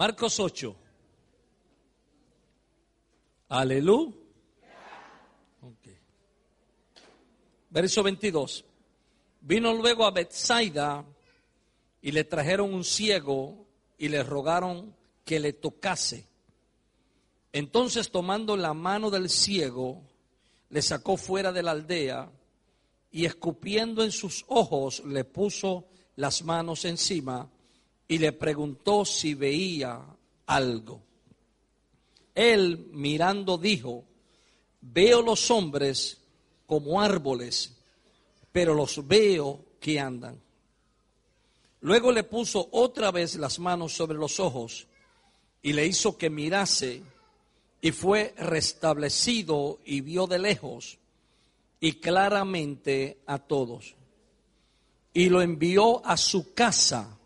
Marcos 8. Aleluya. Verso 22. Vino luego a Bethsaida y le trajeron un ciego y le rogaron que le tocase. Entonces tomando la mano del ciego, le sacó fuera de la aldea y escupiendo en sus ojos le puso las manos encima y le preguntó si veía algo. Él mirando dijo, veo los hombres como árboles, pero los veo que andan. Luego le puso otra vez las manos sobre los ojos y le hizo que mirase y fue restablecido y vio de lejos y claramente a todos. Y lo envió a su casa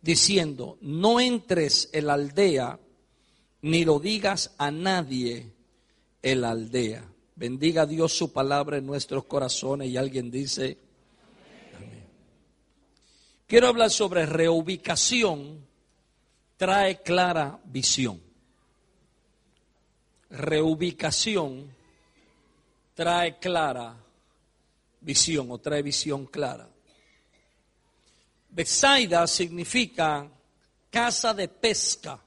diciendo, no entres en la aldea ni lo digas a nadie en la aldea. Bendiga Dios su palabra en nuestros corazones y alguien dice, Amén. Quiero hablar sobre reubicación, trae clara visión. Reubicación trae clara visión o trae visión clara. Bethsaida significa casa de pesca.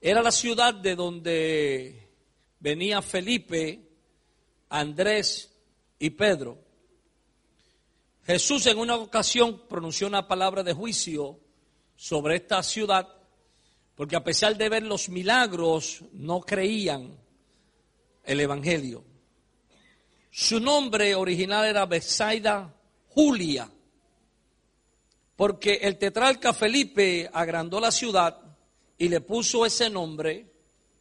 Era la ciudad de donde venía Felipe, Andrés y Pedro. Jesús en una ocasión pronunció una palabra de juicio sobre esta ciudad, porque a pesar de ver los milagros, no creían el Evangelio. Su nombre original era Bethsaida Julia, porque el tetrarca Felipe agrandó la ciudad y le puso ese nombre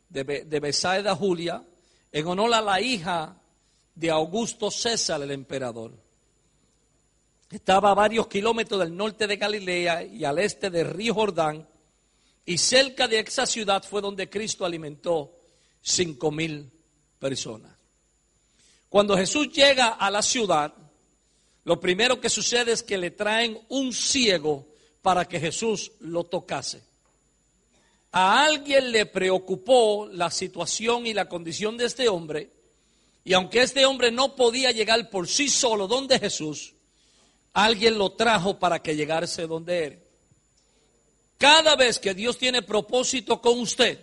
de, de Besaida Julia en honor a la hija de Augusto César, el emperador. Estaba a varios kilómetros del norte de Galilea y al este del río Jordán, y cerca de esa ciudad fue donde Cristo alimentó cinco mil personas. Cuando Jesús llega a la ciudad, lo primero que sucede es que le traen un ciego para que Jesús lo tocase. A alguien le preocupó la situación y la condición de este hombre, y aunque este hombre no podía llegar por sí solo donde Jesús, alguien lo trajo para que llegase donde él. Cada vez que Dios tiene propósito con usted,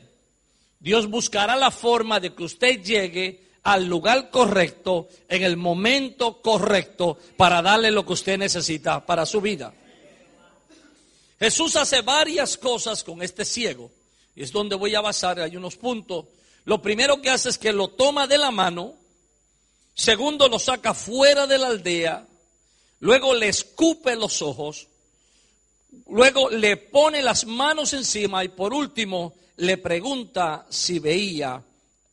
Dios buscará la forma de que usted llegue al lugar correcto, en el momento correcto, para darle lo que usted necesita para su vida. Jesús hace varias cosas con este ciego. Y es donde voy a basar, hay unos puntos. Lo primero que hace es que lo toma de la mano. Segundo, lo saca fuera de la aldea. Luego le escupe los ojos. Luego le pone las manos encima. Y por último, le pregunta si veía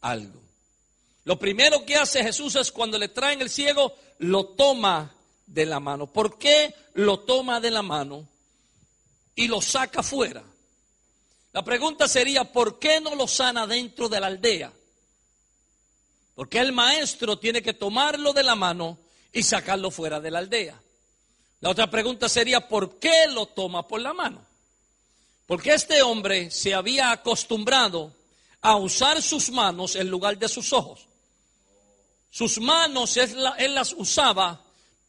algo. Lo primero que hace Jesús es cuando le traen el ciego, lo toma de la mano. ¿Por qué lo toma de la mano? y lo saca fuera. La pregunta sería, ¿por qué no lo sana dentro de la aldea? Porque el maestro tiene que tomarlo de la mano y sacarlo fuera de la aldea. La otra pregunta sería, ¿por qué lo toma por la mano? Porque este hombre se había acostumbrado a usar sus manos en lugar de sus ojos. Sus manos él las usaba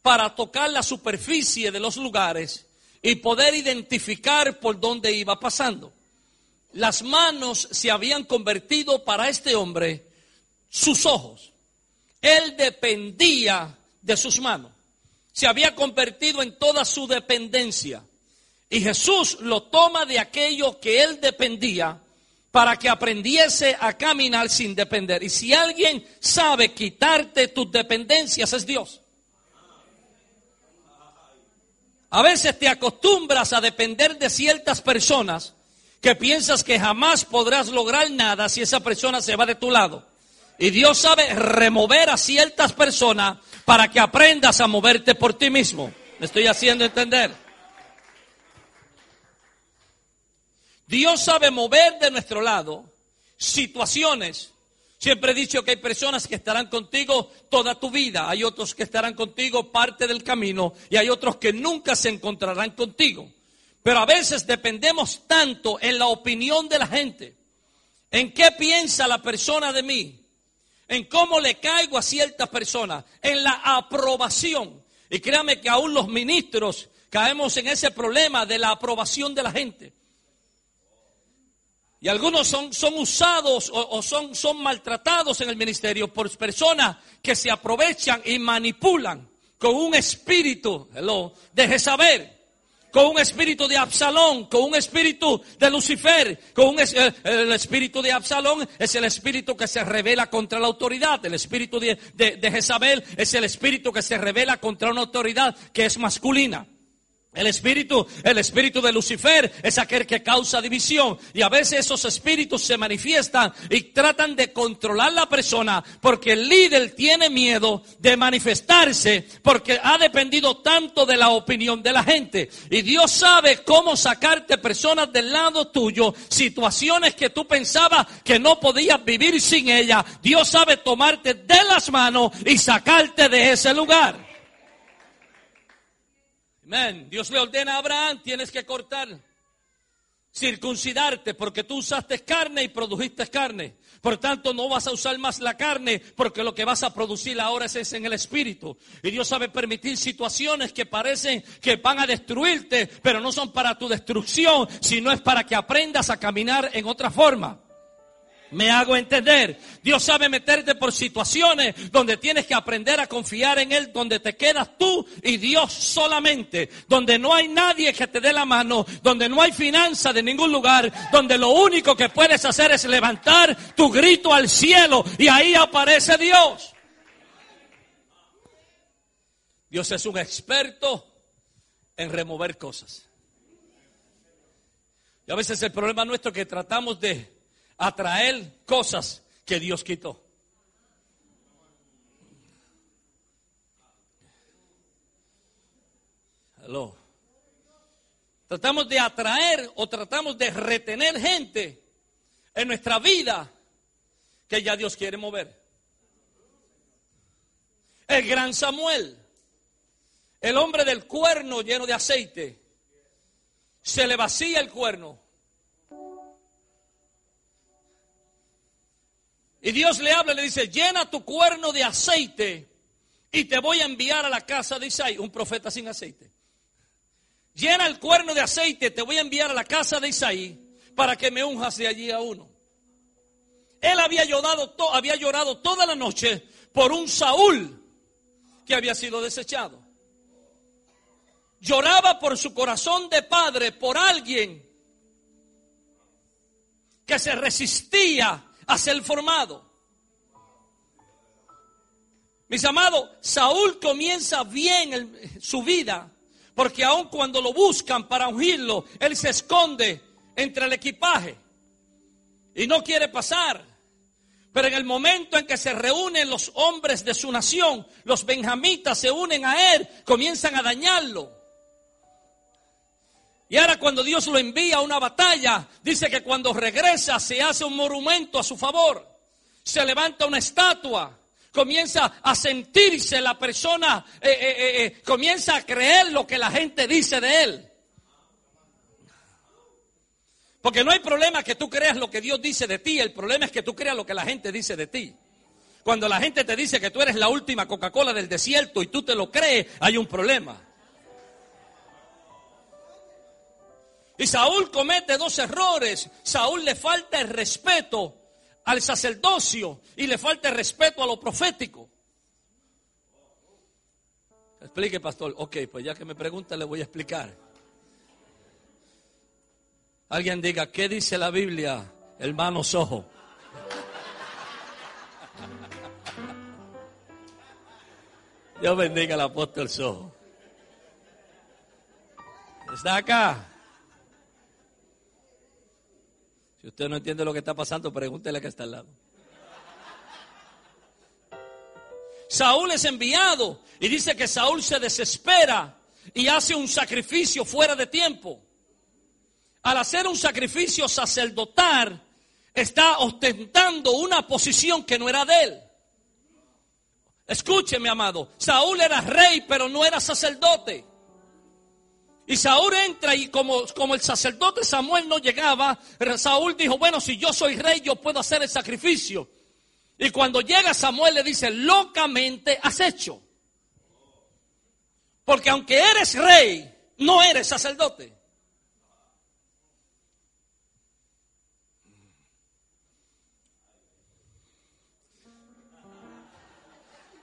para tocar la superficie de los lugares y poder identificar por dónde iba pasando. Las manos se habían convertido para este hombre sus ojos. Él dependía de sus manos. Se había convertido en toda su dependencia. Y Jesús lo toma de aquello que él dependía para que aprendiese a caminar sin depender. Y si alguien sabe quitarte tus dependencias es Dios. A veces te acostumbras a depender de ciertas personas que piensas que jamás podrás lograr nada si esa persona se va de tu lado. Y Dios sabe remover a ciertas personas para que aprendas a moverte por ti mismo. ¿Me estoy haciendo entender? Dios sabe mover de nuestro lado situaciones Siempre he dicho que hay personas que estarán contigo toda tu vida, hay otros que estarán contigo parte del camino y hay otros que nunca se encontrarán contigo. Pero a veces dependemos tanto en la opinión de la gente, en qué piensa la persona de mí, en cómo le caigo a cierta persona, en la aprobación. Y créame que aún los ministros caemos en ese problema de la aprobación de la gente. Y algunos son, son usados o, son, son maltratados en el ministerio por personas que se aprovechan y manipulan con un espíritu hello, de Jezabel con un espíritu de Absalón, con un espíritu de Lucifer, con un, eh, el, espíritu de Absalón es el espíritu que se revela contra la autoridad, el espíritu de, de Jezabel es el espíritu que se revela contra una autoridad que es masculina. El espíritu, el espíritu de Lucifer es aquel que causa división y a veces esos espíritus se manifiestan y tratan de controlar la persona porque el líder tiene miedo de manifestarse porque ha dependido tanto de la opinión de la gente y Dios sabe cómo sacarte personas del lado tuyo, situaciones que tú pensabas que no podías vivir sin ella. Dios sabe tomarte de las manos y sacarte de ese lugar. Dios le ordena a Abraham, tienes que cortar, circuncidarte, porque tú usaste carne y produjiste carne. Por tanto, no vas a usar más la carne, porque lo que vas a producir ahora es en el espíritu. Y Dios sabe permitir situaciones que parecen que van a destruirte, pero no son para tu destrucción, sino es para que aprendas a caminar en otra forma. Me hago entender. Dios sabe meterte por situaciones donde tienes que aprender a confiar en Él, donde te quedas tú y Dios solamente, donde no hay nadie que te dé la mano, donde no hay finanza de ningún lugar, donde lo único que puedes hacer es levantar tu grito al cielo y ahí aparece Dios. Dios es un experto en remover cosas. Y a veces el problema nuestro es que tratamos de atraer cosas que Dios quitó. Hello. Tratamos de atraer o tratamos de retener gente en nuestra vida que ya Dios quiere mover. El gran Samuel, el hombre del cuerno lleno de aceite, se le vacía el cuerno Y Dios le habla y le dice, llena tu cuerno de aceite y te voy a enviar a la casa de Isaí, un profeta sin aceite. Llena el cuerno de aceite, te voy a enviar a la casa de Isaí para que me unjas de allí a uno. Él había llorado, había llorado toda la noche por un Saúl que había sido desechado. Lloraba por su corazón de padre, por alguien que se resistía a ser formado. Mis amados, Saúl comienza bien su vida, porque aun cuando lo buscan para ungirlo, él se esconde entre el equipaje y no quiere pasar. Pero en el momento en que se reúnen los hombres de su nación, los benjamitas se unen a él, comienzan a dañarlo. Y ahora cuando Dios lo envía a una batalla, dice que cuando regresa se hace un monumento a su favor. Se levanta una estatua. Comienza a sentirse la persona, eh, eh, eh, comienza a creer lo que la gente dice de él. Porque no hay problema que tú creas lo que Dios dice de ti, el problema es que tú creas lo que la gente dice de ti. Cuando la gente te dice que tú eres la última Coca-Cola del desierto y tú te lo crees, hay un problema. Y Saúl comete dos errores. Saúl le falta el respeto al sacerdocio y le falta el respeto a lo profético. Explique, pastor. Ok, pues ya que me pregunta, le voy a explicar. Alguien diga, ¿qué dice la Biblia, hermano Sojo? Dios bendiga al apóstol Sojo. ¿Está acá? Si usted no entiende lo que está pasando, pregúntele a que está al lado. Saúl es enviado y dice que Saúl se desespera y hace un sacrificio fuera de tiempo. Al hacer un sacrificio sacerdotal, está ostentando una posición que no era de él. Escúcheme, amado. Saúl era rey, pero no era sacerdote. Y Saúl entra y como, como el sacerdote Samuel no llegaba, Saúl dijo, bueno, si yo soy rey, yo puedo hacer el sacrificio. Y cuando llega Samuel le dice, locamente has hecho. Porque aunque eres rey, no eres sacerdote.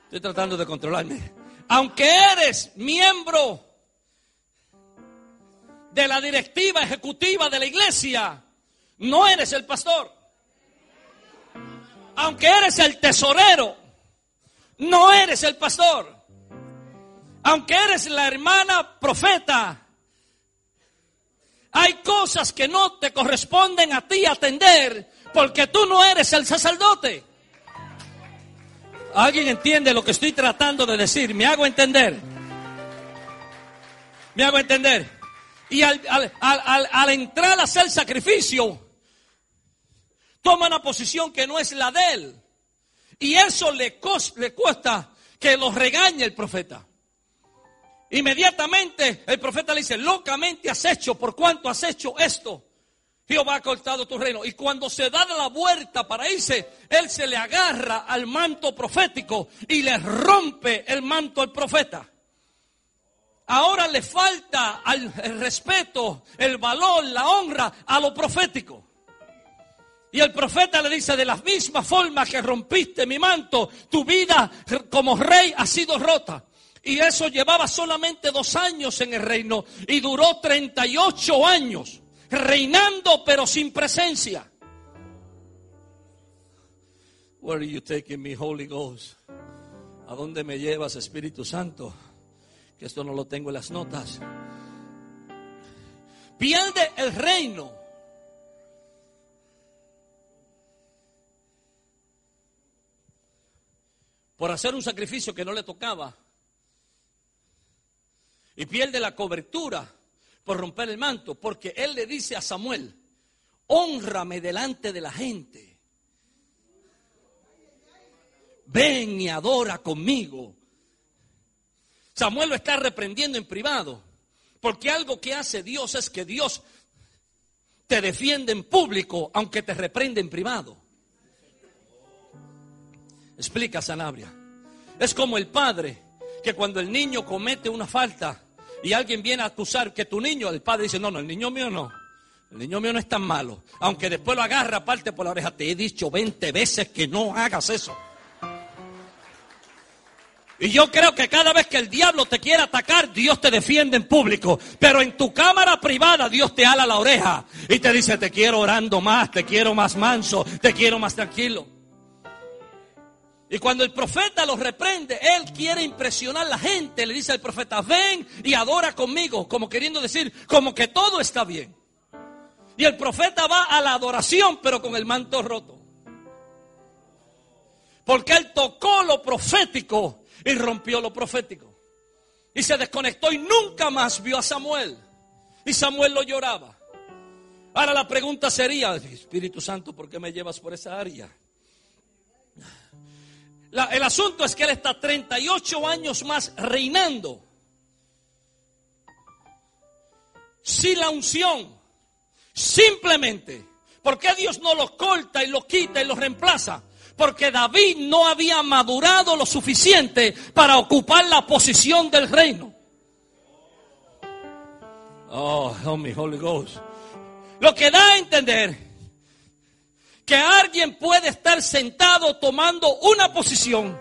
Estoy tratando de controlarme. Aunque eres miembro de la directiva ejecutiva de la iglesia, no eres el pastor. Aunque eres el tesorero, no eres el pastor. Aunque eres la hermana profeta, hay cosas que no te corresponden a ti atender porque tú no eres el sacerdote. ¿Alguien entiende lo que estoy tratando de decir? ¿Me hago entender? ¿Me hago entender? Y al, entrar a hacer sacrificio, toma una posición que no es la de él. Y eso le, le cuesta que lo regañe el profeta. Inmediatamente el profeta le dice, locamente has hecho, por cuanto has hecho esto. Jehová ha cortado tu reino. Y cuando se da la vuelta para irse, él se le agarra al manto profético y le rompe el manto al profeta. Ahora le falta el respeto, el valor, la honra a lo profético. Y el profeta le dice, de la misma forma que rompiste mi manto, tu vida como rey ha sido rota. Y eso llevaba solamente dos años en el reino y duró 38 años reinando pero sin presencia. Where are you taking me, Holy Ghost? ¿A dónde me llevas, Espíritu Santo? Esto no lo tengo en las notas. Pierde el reino. Por hacer un sacrificio que no le tocaba. Y pierde la cobertura por romper el manto, porque él le dice a Samuel, honrame delante de la gente. Ven y adora conmigo. Samuel lo está reprendiendo en privado, porque algo que hace Dios es que Dios te defiende en público, aunque te reprende en privado. Explica Sanabria. Es como el padre que cuando el niño comete una falta, y alguien viene a acusar que tu niño, el padre dice, no, no, el niño mío no. El niño mío no es tan malo. Aunque después lo agarra aparte por la oreja. Te he dicho 20 veces que no hagas eso. Y yo creo que cada vez que el diablo te quiere atacar, Dios te defiende en público. Pero en tu cámara privada, Dios te ala la oreja. Y te dice, te quiero orando más, te quiero más manso, te quiero más tranquilo. Y cuando el profeta los reprende, él quiere impresionar a la gente. Le dice al profeta, ven y adora conmigo, como queriendo decir, como que todo está bien. Y el profeta va a la adoración, pero con el manto roto. Porque él tocó lo profético y rompió lo profético. Y se desconectó y nunca más vio a Samuel. Y Samuel lo lloraba. Ahora la pregunta sería, Espíritu Santo, ¿por qué me llevas por esa área? el asunto es que él está 38 años más reinando. Sin la unción. Simplemente. ¿Por qué Dios no lo corta y lo quita y lo reemplaza? Porque David no había madurado lo suficiente para ocupar la posición del reino. Oh, help me, Holy Ghost. Lo que da a entender que alguien puede estar sentado tomando una posición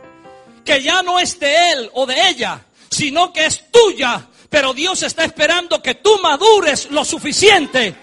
que ya no es de él o de ella, sino que es tuya, pero Dios está esperando que tú madures lo suficiente.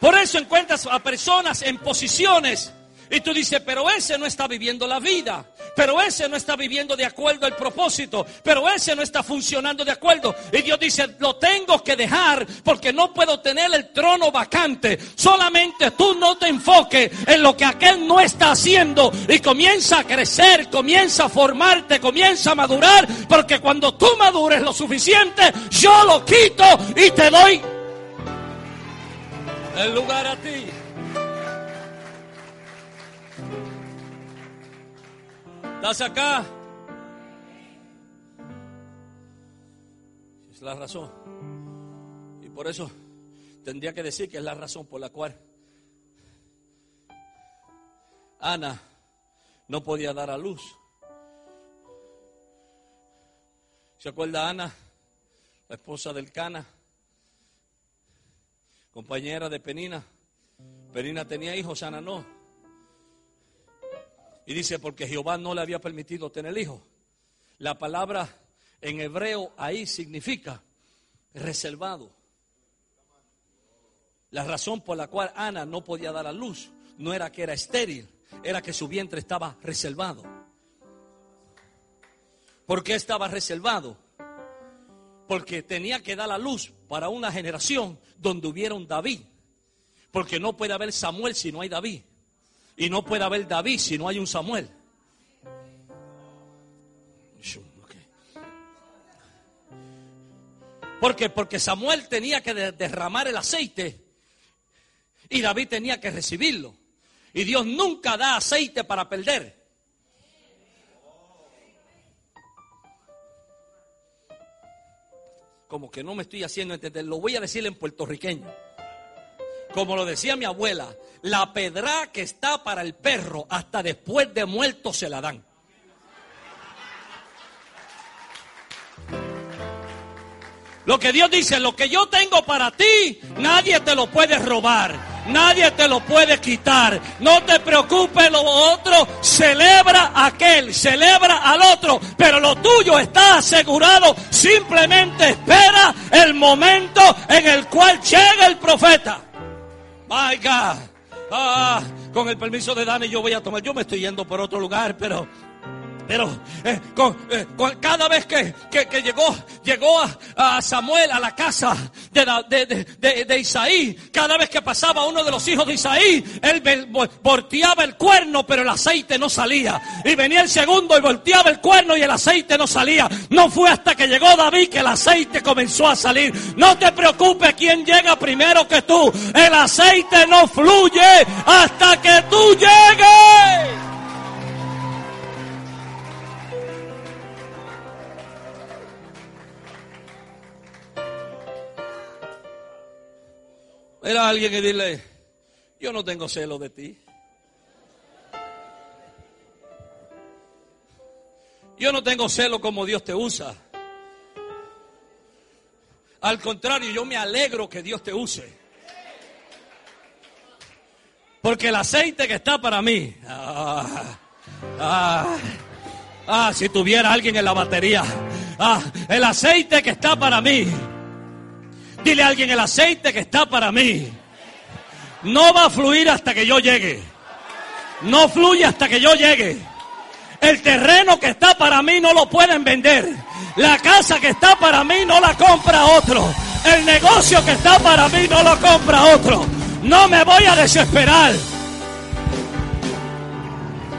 Por eso encuentras a personas en posiciones y tú dices, pero ese no está viviendo la vida, pero ese no está viviendo de acuerdo al propósito, pero ese no está funcionando de acuerdo. Y Dios dice, lo tengo que dejar porque no puedo tener el trono vacante. Solamente tú no te enfoques en lo que aquel no está haciendo y comienza a crecer, comienza a formarte, comienza a madurar, porque cuando tú madures lo suficiente, yo lo quito y te doy el lugar a ti. ¿Estás acá? Es la razón. Y por eso tendría que decir que es la razón por la cual Ana no podía dar a luz. ¿Se acuerda Ana, la esposa del Cana? Compañera de Penina. Penina tenía hijos, Ana no. Y dice, porque Jehová no le había permitido tener hijos. La palabra en hebreo ahí significa reservado. La razón por la cual Ana no podía dar a luz no era que era estéril, era que su vientre estaba reservado. ¿Por qué estaba reservado? Porque tenía que dar la luz para una generación donde hubiera un David. Porque no puede haber Samuel si no hay David. Y no puede haber David si no hay un Samuel. ¿Por qué? Porque Samuel tenía que derramar el aceite y David tenía que recibirlo. Y Dios nunca da aceite para perder. Como que no me estoy haciendo entender. Lo voy a decir en puertorriqueño. Como lo decía mi abuela, la pedra que está para el perro hasta después de muerto se la dan. Lo que Dios dice, lo que yo tengo para ti, nadie te lo puede robar. Nadie te lo puede quitar. No te preocupes lo otro. Celebra aquel, celebra al otro. Pero lo tuyo está asegurado. Simplemente espera el momento en el cual llega el profeta. Vaya, ah, con el permiso de Dani yo voy a tomar. Yo me estoy yendo por otro lugar, pero pero eh, eh, cada vez que, llegó, llegó a, Samuel a la casa de, Isaí, cada vez que pasaba uno de los hijos de Isaí, él volteaba el cuerno, pero el aceite no salía. Y venía el segundo y volteaba el cuerno y el aceite no salía. No fue hasta que llegó David que el aceite comenzó a salir. No te preocupes quién llega primero que tú. El aceite no fluye hasta que tú llegues. Era alguien que dile, yo no tengo celo de ti. Yo no tengo celo como Dios te usa. Al contrario, yo me alegro que Dios te use. Porque el aceite que está para mí. Ah, ah, ah, si tuviera alguien en la batería. Ah, el aceite que está para mí Dile a alguien, el aceite que está para mí no va a fluir hasta que yo llegue. No fluye hasta que yo llegue. El terreno que está para mí no lo pueden vender. La casa que está para mí no la compra otro. El negocio que está para mí no lo compra otro. No me voy a desesperar.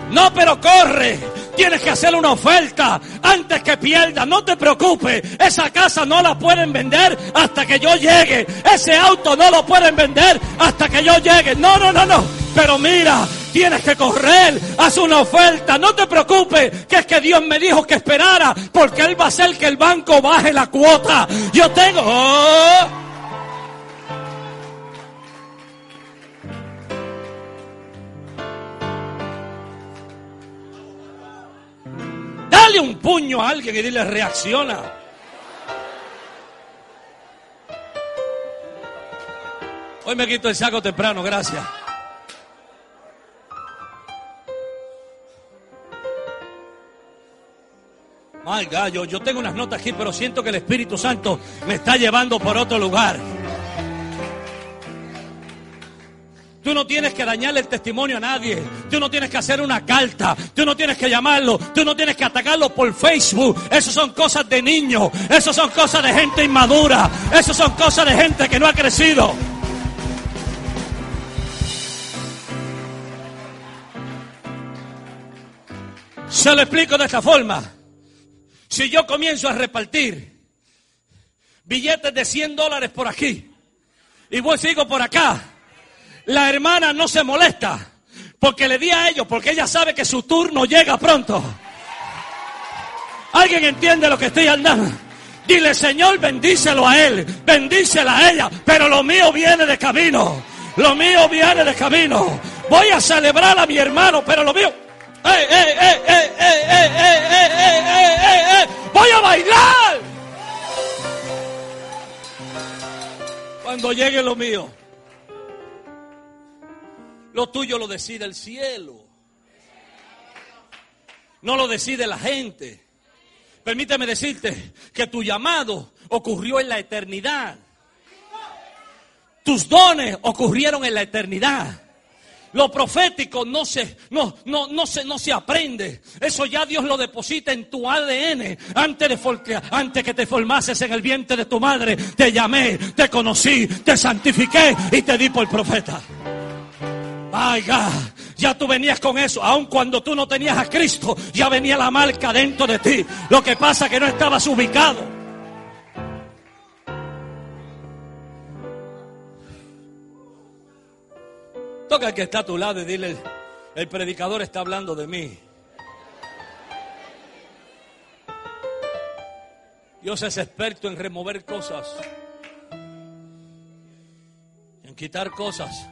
No, pero corre. Tienes que hacer una oferta antes que pierda. No te preocupes. Esa casa no la pueden vender hasta que yo llegue. Ese auto no lo pueden vender hasta que yo llegue. No, no, no, no. Pero mira, tienes que correr, haz una oferta, no te preocupes, que es que Dios me dijo que esperara, porque Él va a hacer que el banco baje la cuota. Yo tengo... Oh, Dale un puño a alguien y dile reacciona. Hoy me quito el saco temprano, gracias. My God, yo tengo unas notas aquí, pero siento que el Espíritu Santo me está llevando por otro lugar. Tú no tienes que dañarle el testimonio a nadie. Tú no tienes que hacer una carta. Tú no tienes que llamarlo. Tú no tienes que atacarlo por Facebook. Eso son cosas de niños. Eso son cosas de gente inmadura. Eso son cosas de gente que no ha crecido. Se lo explico de esta forma. Si yo comienzo a repartir billetes de 100 dólares por aquí y voy sigo por acá la hermana no se molesta porque le di a ellos, porque ella sabe que su turno llega pronto. ¿Alguien entiende lo que estoy andando? Dile, Señor, bendícelo a él, bendícela a ella, pero lo mío viene de camino. Lo mío viene de camino. Voy a celebrar a mi hermano, pero lo mío. ¡Eh, eh, eh, eh, eh, eh, eh, eh, eh, eh, eh! ¡Voy a bailar! Cuando llegue lo mío. Lo tuyo lo decide el cielo. No lo decide la gente. Permíteme decirte que tu llamado ocurrió en la eternidad. Tus dones ocurrieron en la eternidad. Lo profético no se, no, no, no, se, no se aprende. Eso ya Dios lo deposita en tu ADN. Antes, de, antes que te formases en el vientre de tu madre, te llamé, te conocí, te santifiqué y te di por profeta. Ay, ya tú venías con eso, aun cuando tú no tenías a Cristo, ya venía la marca dentro de ti. Lo que pasa es que no estabas ubicado. Toca al que está a tu lado y dile, el predicador está hablando de mí. Dios es experto en remover cosas, en quitar cosas.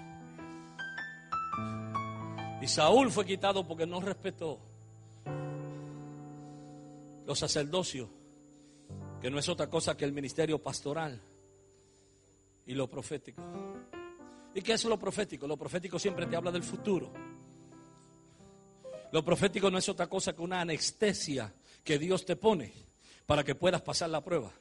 Y Saúl fue quitado porque no respetó los sacerdocios, que no es otra cosa que el ministerio pastoral y lo profético. ¿Y qué es lo profético? Lo profético siempre te habla del futuro. Lo profético no es otra cosa que una anestesia que Dios te pone para que puedas pasar la prueba.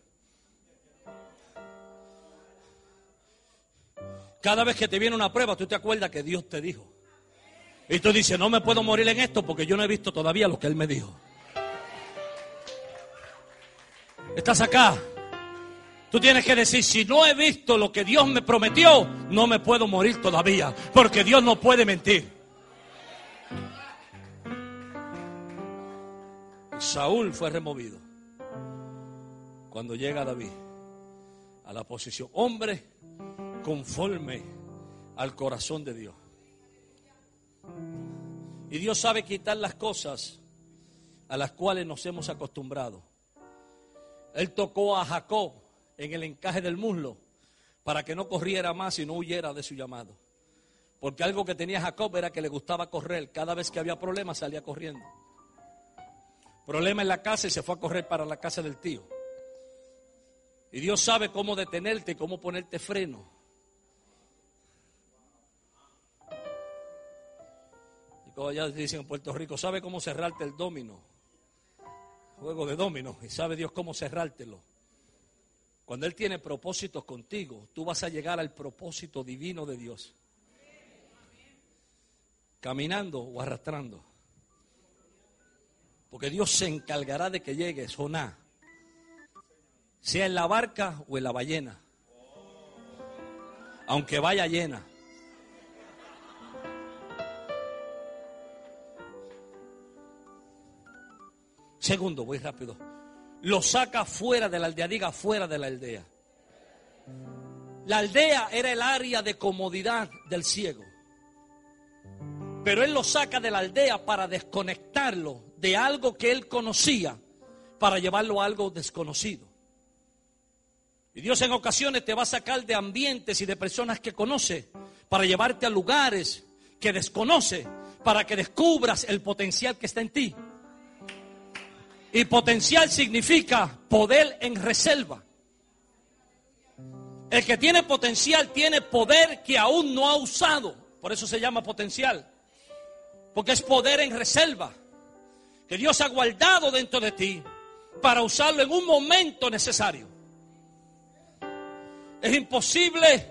Cada vez que te viene una prueba, tú te acuerdas que Dios te dijo. Y tú dices, no me puedo morir en esto porque yo no he visto todavía lo que Él me dijo. Estás acá. Tú tienes que decir, si no he visto lo que Dios me prometió, no me puedo morir todavía, porque Dios no puede mentir. Saúl fue removido cuando llega David a la posición, hombre conforme al corazón de Dios. Y Dios sabe quitar las cosas a las cuales nos hemos acostumbrado. Él tocó a Jacob en el encaje del muslo para que no corriera más y no huyera de su llamado. Porque algo que tenía Jacob era que le gustaba correr. Cada vez que había problemas salía corriendo. Problema en la casa y se fue a correr para la casa del tío. Y Dios sabe cómo detenerte y cómo ponerte freno. Como ya dicen en Puerto Rico, sabe cómo cerrarte el domino. Juego de domino. Y sabe Dios cómo cerrártelo. Cuando Él tiene propósitos contigo, tú vas a llegar al propósito divino de Dios. Caminando o arrastrando. Porque Dios se encargará de que llegues nada. Sea en la barca o en la ballena. Aunque vaya llena. Segundo, voy rápido. Lo saca fuera de la aldea, diga fuera de la aldea. La aldea era el área de comodidad del ciego. Pero él lo saca de la aldea para desconectarlo de algo que él conocía, para llevarlo a algo desconocido. Y Dios en ocasiones te va a sacar de ambientes y de personas que conoce para llevarte a lugares que desconoce, para que descubras el potencial que está en ti. Y potencial significa poder en reserva. El que tiene potencial tiene poder que aún no ha usado. Por eso se llama potencial. Porque es poder en reserva. Que Dios ha guardado dentro de ti para usarlo en un momento necesario. Es imposible,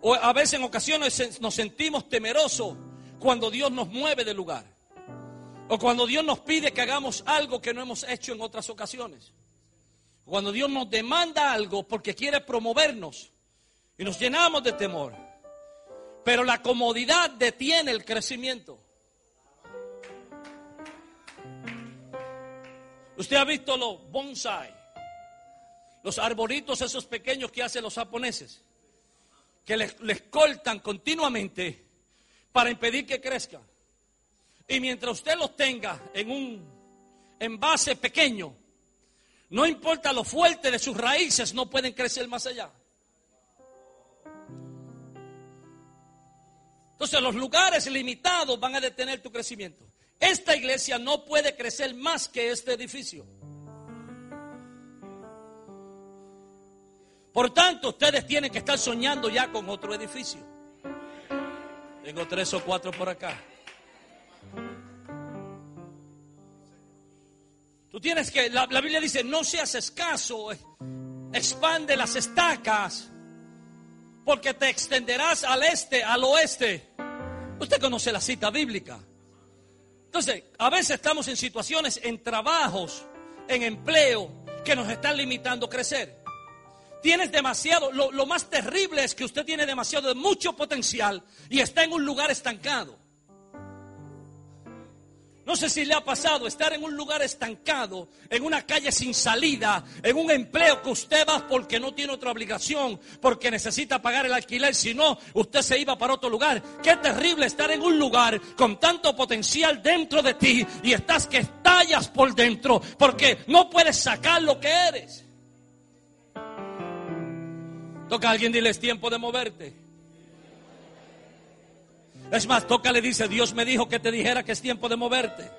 o a veces en ocasiones nos sentimos temerosos cuando Dios nos mueve de lugar. O cuando Dios nos pide que hagamos algo que no hemos hecho en otras ocasiones. Cuando Dios nos demanda algo porque quiere promovernos y nos llenamos de temor. Pero la comodidad detiene el crecimiento. Usted ha visto los bonsai, los arbolitos esos pequeños que hacen los japoneses, que les, les cortan continuamente para impedir que crezcan. Y mientras usted los tenga en un, envase pequeño, no importa lo fuerte de sus raíces, no pueden crecer más allá. Entonces los lugares limitados van a detener tu crecimiento. Esta iglesia no puede crecer más que este edificio. Por tanto, ustedes tienen que estar soñando ya con otro edificio. Tengo tres o cuatro por acá. Tú tienes que, la, Biblia dice, no seas escaso, expande las estacas, porque te extenderás al este, al oeste. Usted conoce la cita bíblica. Entonces, a veces estamos en situaciones, en trabajos, en empleo, que nos están limitando a crecer. Tienes demasiado, lo, lo, más terrible es que usted tiene demasiado de mucho potencial y está en un lugar estancado. No sé si le ha pasado estar en un lugar estancado, en una calle sin salida, en un empleo que usted va porque no tiene otra obligación, porque necesita pagar el alquiler, si no, usted se iba para otro lugar. Qué terrible estar en un lugar con tanto potencial dentro de ti y estás que estallas por dentro porque no puedes sacar lo que eres. Toca a alguien, dile, es tiempo de moverte. Es más, toca le dice, Dios me dijo que te dijera que es tiempo de moverte.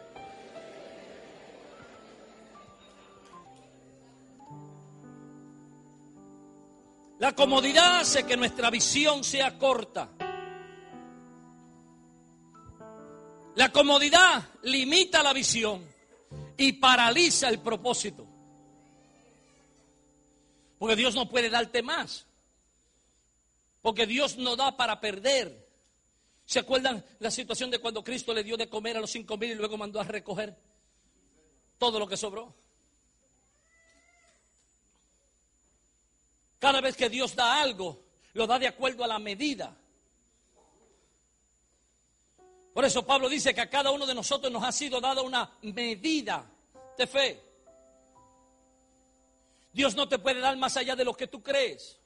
La comodidad hace que nuestra visión sea corta. La comodidad limita la visión y paraliza el propósito. Porque Dios no puede darte más. Porque Dios no da para perder. ¿Se acuerdan la situación de cuando Cristo le dio de comer a los cinco mil y luego mandó a recoger todo lo que sobró? Cada vez que Dios da algo, lo da de acuerdo a la medida. Por eso Pablo dice que a cada uno de nosotros nos ha sido dada una medida de fe. Dios no te puede dar más allá de lo que tú crees.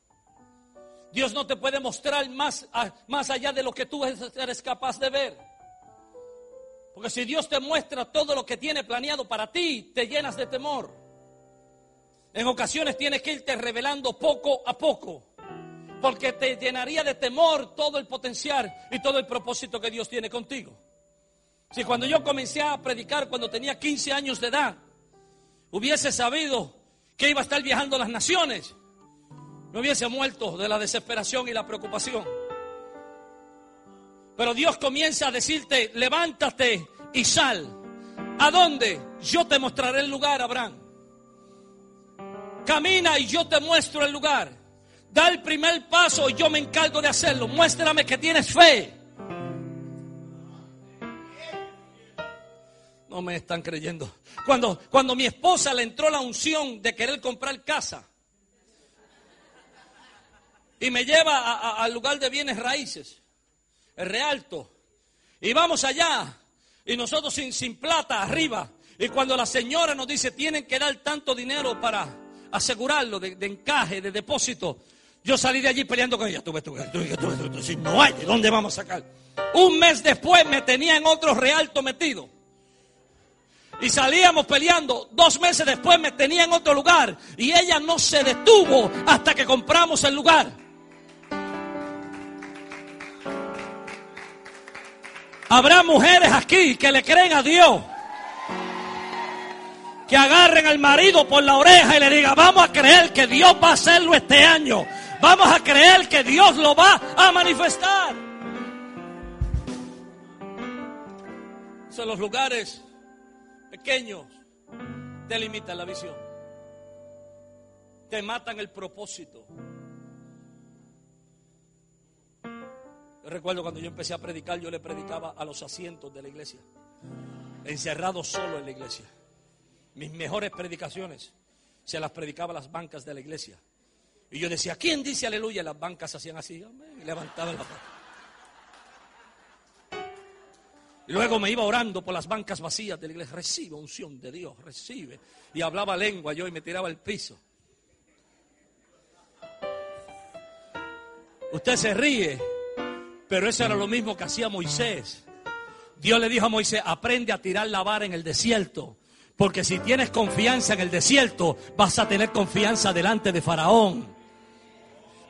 Dios no te puede mostrar más, más allá de lo que tú eres capaz de ver. Porque si Dios te muestra todo lo que tiene planeado para ti, te llenas de temor. En ocasiones tienes que irte revelando poco a poco. Porque te llenaría de temor todo el potencial y todo el propósito que Dios tiene contigo. Si cuando yo comencé a predicar cuando tenía 15 años de edad, hubiese sabido que iba a estar viajando a las naciones, no hubiese muerto de la desesperación y la preocupación. Pero Dios comienza a decirte, levántate y sal. ¿A dónde? Yo te mostraré el lugar, Abraham. Camina y yo te muestro el lugar. Da el primer paso y yo me encargo de hacerlo. Muéstrame que tienes fe. No me están creyendo. Cuando, cuando mi esposa le entró la unción de querer comprar casa, y me lleva al lugar de bienes raíces, el Realto. Y vamos allá y nosotros sin, plata arriba. Y cuando la señora nos dice tienen que dar tanto dinero para asegurarlo de, encaje, de depósito, yo salí de allí peleando con ella. Tú tú tú si no hay, ¿de dónde vamos a sacar? Un mes después me tenía en otro realto metido. Y salíamos peleando. Dos meses después me tenía en otro lugar. Y ella no se detuvo hasta que compramos el lugar. Habrá mujeres aquí que le creen a Dios. Que agarren al marido por la oreja y le digan, vamos a creer que Dios va a hacerlo este año. Vamos a creer que Dios lo va a manifestar. Son los lugares pequeños te limitan la visión. Te matan el propósito. Recuerdo cuando yo empecé a predicar, yo le predicaba a los asientos de la iglesia, encerrado solo en la iglesia. Mis mejores predicaciones se las predicaba a las bancas de la iglesia. Y yo decía, ¿quién dice aleluya? Las bancas hacían así, y levantaban la mano. Y luego me iba orando por las bancas vacías de la iglesia. Recibe unción de Dios, recibe. Y hablaba lengua yo y me tiraba al piso. Usted se ríe, pero eso era lo mismo que hacía Moisés. Dios le dijo a Moisés, aprende a tirar la vara en el desierto Porque si tienes confianza en el desierto, vas a tener confianza delante de Faraón.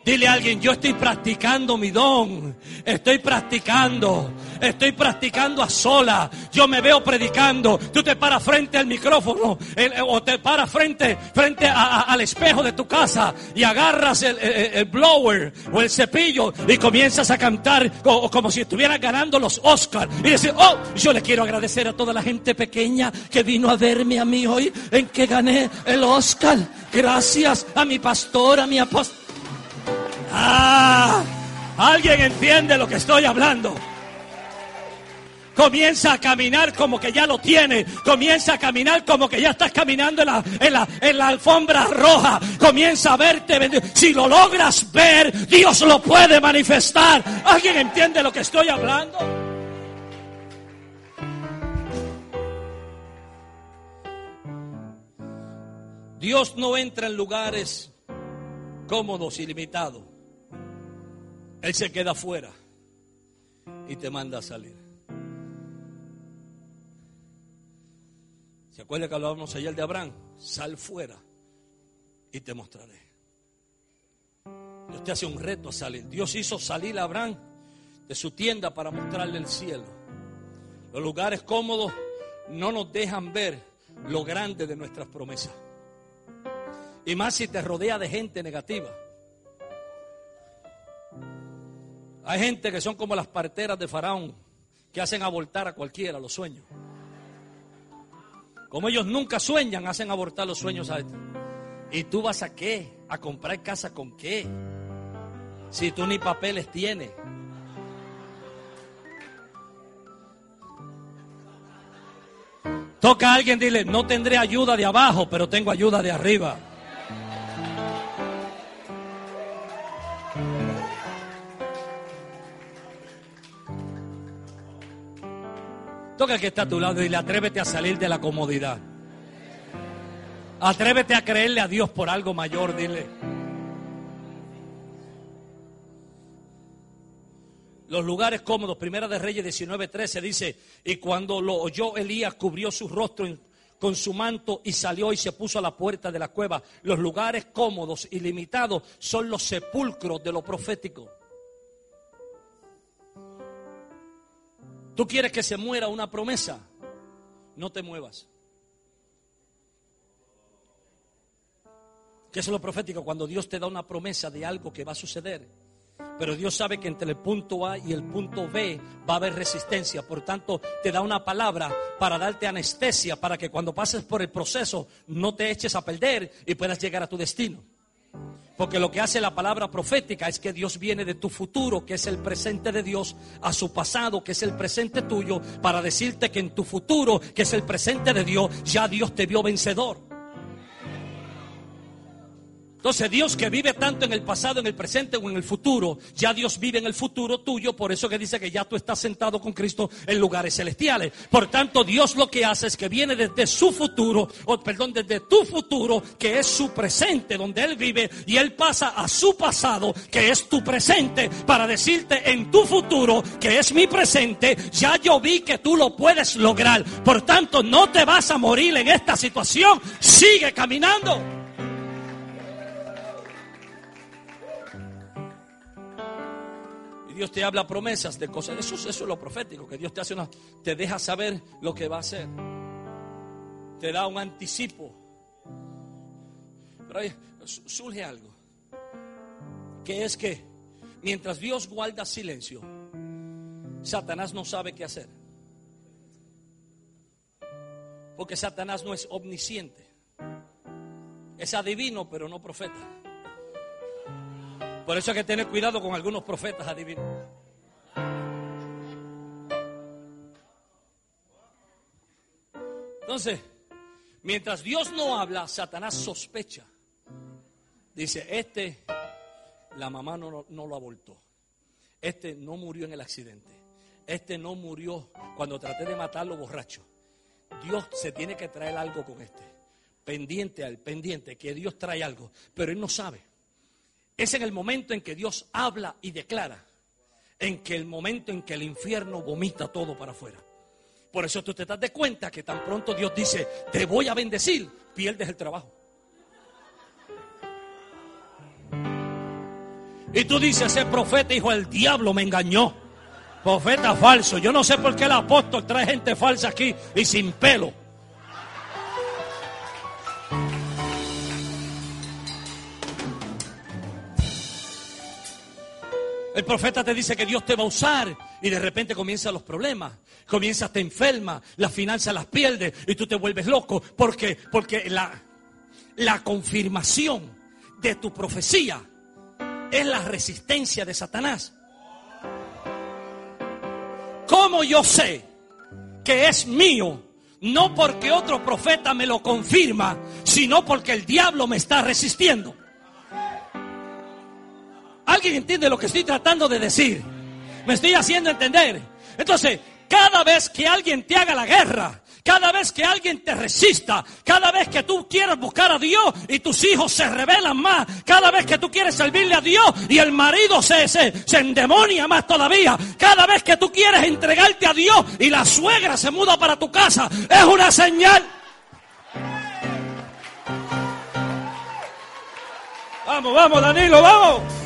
Dile a alguien, yo estoy practicando mi don. Estoy practicando. Estoy practicando a sola. Yo me veo predicando. Tú te paras frente al micrófono o te paras frente, frente al espejo de tu casa y agarras el, blower o el cepillo y comienzas a cantar como, si estuvieras ganando los Oscars. Y decir, oh, yo le quiero agradecer a toda la gente pequeña que vino a verme a mí hoy en que gané el Oscar. Gracias a mi pastor, a mi apóstol. Ah, alguien entiende lo que estoy hablando. Comienza a caminar como que ya lo tiene. Comienza a caminar como que ya estás caminando en la, en la, en la alfombra roja. Comienza a verte. Si lo logras ver, Dios lo puede manifestar. ¿Alguien entiende lo que estoy hablando? Dios no entra en lugares cómodos y limitados. Él se queda afuera y te manda a salir. ¿Se acuerda que hablábamos ayer de Abraham? Sal fuera y te mostraré. Dios te hace un reto a salir. Dios hizo salir a Abraham de su tienda para mostrarle el cielo. Los lugares cómodos no nos dejan ver lo grande de nuestras promesas. Y más si te rodea de gente negativa. Hay gente que son como las parteras de Faraón, que hacen abortar a cualquiera los sueños. Como ellos nunca sueñan, hacen abortar los sueños a este. ¿Y tú vas a qué? ¿A comprar casa con qué? Si tú ni papeles tienes. Toca a alguien, dile, no tendré ayuda de abajo, pero tengo ayuda de arriba. Toca que está a tu lado y le atrévete a salir de la comodidad. Atrévete a creerle a Dios por algo mayor, dile. Los lugares cómodos, Primera de Reyes 19:13 dice, y cuando lo oyó Elías cubrió su rostro con su manto y salió y se puso a la puerta de la cueva. Los lugares cómodos y limitados son los sepulcros de lo profético. Tú quieres que se muera una promesa, no te muevas. Que es lo profético cuando Dios te da una promesa de algo que va a suceder. Pero Dios sabe que entre el punto A y el punto B va a haber resistencia. Por tanto, te da una palabra para darte anestesia, para que cuando pases por el proceso no te eches a perder y puedas llegar a tu destino. Porque lo que hace la palabra profética es que Dios viene de tu futuro, que es el presente de Dios, a su pasado, que es el presente tuyo, para decirte que en tu futuro, que es el presente de Dios, ya Dios te vio vencedor. Entonces Dios que vive tanto en el pasado, en el presente o en el futuro, ya Dios vive en el futuro tuyo, por eso que dice que ya tú estás sentado con Cristo en lugares celestiales. Por tanto, Dios lo que hace es que viene desde su futuro, o perdón, desde tu futuro, que es su presente, donde Él vive, y Él pasa a su pasado, que es tu presente, para decirte en tu futuro, que es mi presente, ya yo vi que tú lo puedes lograr. Por tanto, no te vas a morir en esta situación, sigue caminando. Dios te habla promesas de cosas. Eso, eso es lo profético, que Dios te hace una, te deja saber lo que va a hacer. Te da un anticipo. Pero ahí surge algo. Que es que mientras Dios guarda silencio, Satanás no sabe qué hacer. Porque Satanás no es omnisciente. Es adivino, pero no profeta. Por eso hay que tener cuidado con algunos profetas adivinos. Entonces, mientras Dios no habla, Satanás sospecha. Dice, este, la mamá no, lo abortó. Este no murió en el accidente. Este no murió cuando traté de matarlo borracho. Dios se tiene que traer algo con este. Pendiente al pendiente, que Dios trae algo. Pero él no sabe. Es en el momento en que Dios habla y declara, en que el momento en que el infierno vomita todo para afuera. Por eso tú te das de cuenta que tan pronto Dios dice, te voy a bendecir, pierdes el trabajo. Y tú dices, ese profeta, hijo del diablo, me engañó. Profeta falso. Yo no sé por qué el apóstol trae gente falsa aquí y sin pelo. El profeta te dice que Dios te va a usar y de repente comienzan los problemas. Comienzas, te enferma, las finanzas las pierdes y tú te vuelves loco. ¿Por qué? Porque la, la confirmación de tu profecía es la resistencia de Satanás. ¿Cómo yo sé que es mío? No porque otro profeta me lo confirma, sino porque el diablo me está resistiendo. ¿Alguien entiende lo que estoy tratando de decir? Me estoy haciendo entender. Entonces, cada vez que alguien te haga la guerra, cada vez que alguien te resista, cada vez que tú quieras buscar a Dios y tus hijos se rebelan más, cada vez que tú quieres servirle a Dios y el marido se, se, se endemonia más todavía, cada vez que tú quieres entregarte a Dios y la suegra se muda para tu casa, es una señal. Vamos, vamos, Danilo, vamos.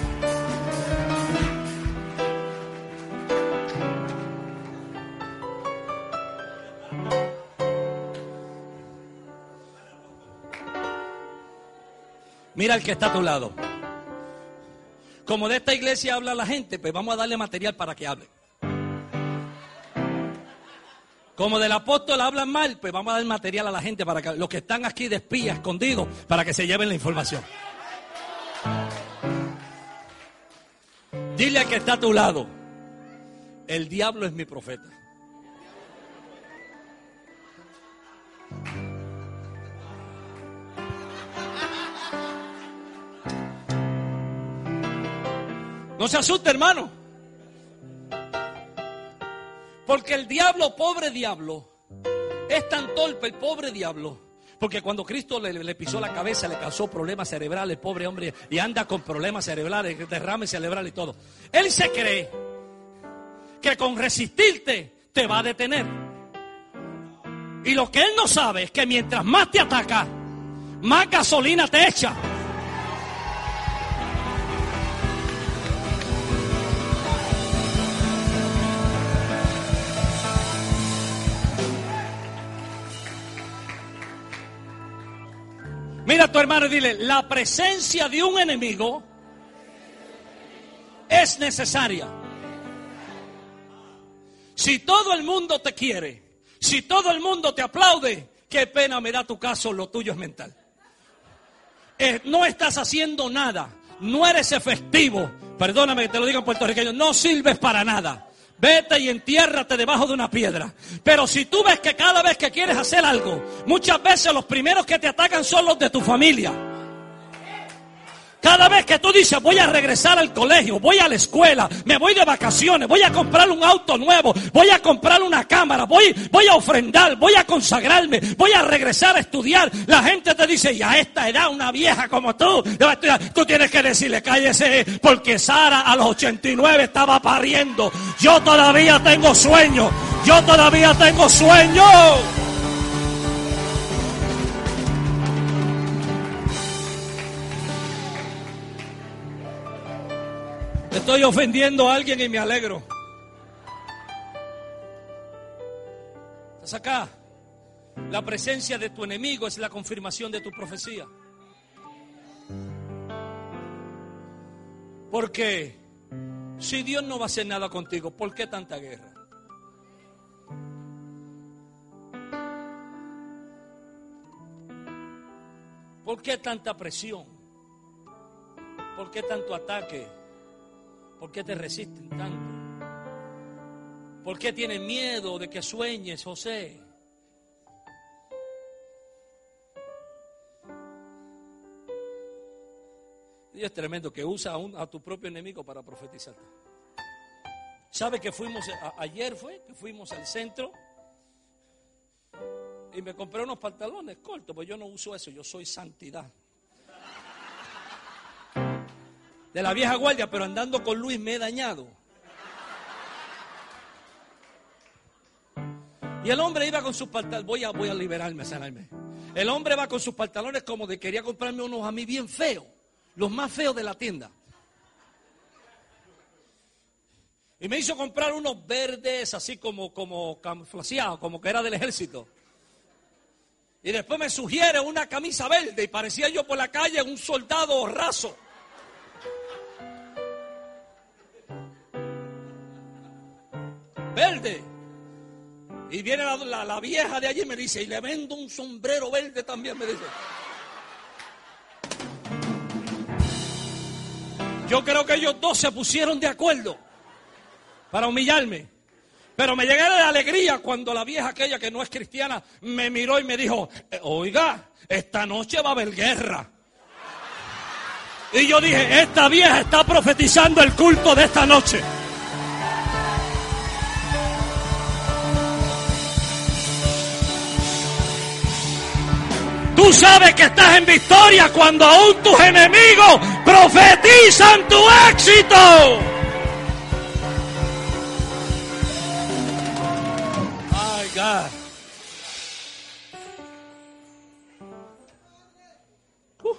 Mira el que está a tu lado. Como de esta iglesia habla la gente, pues vamos a darle material para que hable. Como del apóstol hablan mal, pues vamos a dar material a la gente para que los que están aquí de espía, escondidos, para que se lleven la información. Dile al que está a tu lado, el diablo es mi profeta. No se asuste, hermano. Porque el diablo, pobre diablo, es tan torpe el pobre diablo. Porque cuando Cristo le, pisó la cabeza, le causó problemas cerebrales, pobre hombre, y anda con problemas cerebrales, derrame cerebral y todo. Él se cree que con resistirte te va a detener. Y lo que él no sabe es que mientras más te ataca, más gasolina te echa. A tu hermano y dile, la presencia de un enemigo es necesaria. Si todo el mundo te quiere, si todo el mundo te aplaude, qué pena me da tu caso, lo tuyo es mental. Eh, no estás haciendo nada, no eres efectivo. Perdóname que te lo diga en puertorriqueño, no sirves para nada. Vete y entiérrate debajo de una piedra. Pero si tú ves que cada vez que quieres hacer algo, muchas veces los primeros que te atacan son los de tu familia. Cada vez que tú dices voy a regresar al colegio, voy a la escuela, me voy de vacaciones, voy a comprar un auto nuevo, voy a comprar una cámara, voy, voy a ofrendar, voy a consagrarme, voy a regresar a estudiar, la gente te dice, y a esta edad una vieja como tú, tú tienes que decirle, cállese, porque Sara a los 89 estaba pariendo. Yo todavía tengo sueño, yo todavía tengo sueño. Estoy ofendiendo a alguien y me alegro. ¿Estás acá? La presencia de tu enemigo es la confirmación de tu profecía. Porque si Dios no va a hacer nada contigo, ¿por qué tanta guerra? ¿Por qué tanta presión? ¿Por qué tanto ataque? ¿Por qué te resisten tanto? ¿Por qué tienen miedo de que sueñes, José? Dios es tremendo que usa a, tu propio enemigo para profetizarte. ¿Sabe que fuimos, ayer fue, que fuimos al centro y me compré unos pantalones cortos, pues yo no uso eso, yo soy santidad de la vieja guardia, pero andando con Luis me he dañado. Y el hombre iba con sus pantalones, voy a, voy a liberarme, sanarme. El hombre va con sus pantalones como de quería comprarme unos a mí bien feos, los más feos de la tienda. Y me hizo comprar unos verdes así como, como como que era del ejército. Y después me sugiere una camisa verde y parecía yo por la calle un soldado raso. Verde. Y viene la, vieja de allí y me dice, y le vendo un sombrero verde también, me dice. Yo creo que ellos dos se pusieron de acuerdo para humillarme. Pero me llegué de alegría cuando la vieja aquella que no es cristiana me miró y me dijo, eh, oiga, esta noche va a haber guerra. Y yo dije, esta vieja está profetizando el culto de esta noche. Tú sabes que estás en victoria cuando aún tus enemigos profetizan tu éxito. My God. Uh.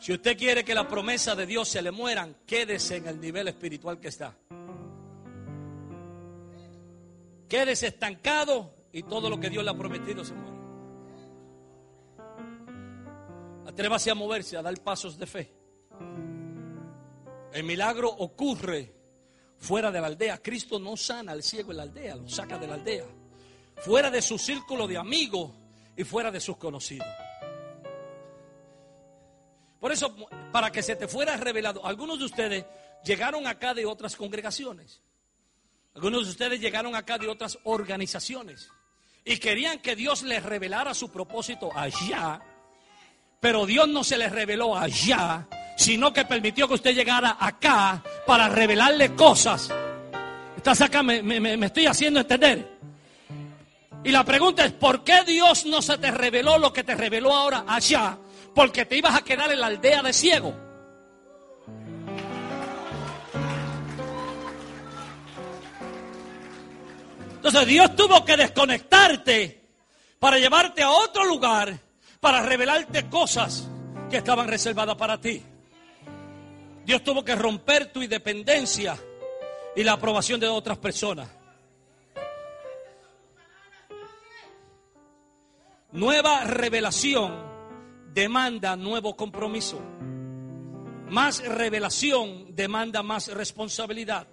Si usted quiere que la promesa de Dios se le mueran, quédese en el nivel espiritual que está. Quédese estancado y todo lo que Dios le ha prometido se muere. Atrévase a moverse, a dar pasos de fe. El milagro ocurre fuera de la aldea. Cristo no sana al ciego en la aldea, lo saca de la aldea. Fuera de su círculo de amigos y fuera de sus conocidos. Por eso, para que se te fuera revelado, algunos de ustedes llegaron acá de otras congregaciones. Algunos de ustedes llegaron acá de otras organizaciones y querían que Dios les revelara su propósito allá, pero Dios no se les reveló allá, sino que permitió que usted llegara acá para revelarle cosas. Estás acá, me, me estoy haciendo entender. Y la pregunta es, ¿por qué Dios no se te reveló lo que te reveló ahora allá? Porque te ibas a quedar en la aldea de ciego. Entonces Dios tuvo que desconectarte para llevarte a otro lugar, para revelarte cosas que estaban reservadas para ti. Dios tuvo que romper tu independencia y la aprobación de otras personas. Nueva revelación demanda nuevo compromiso. Más revelación demanda más responsabilidad.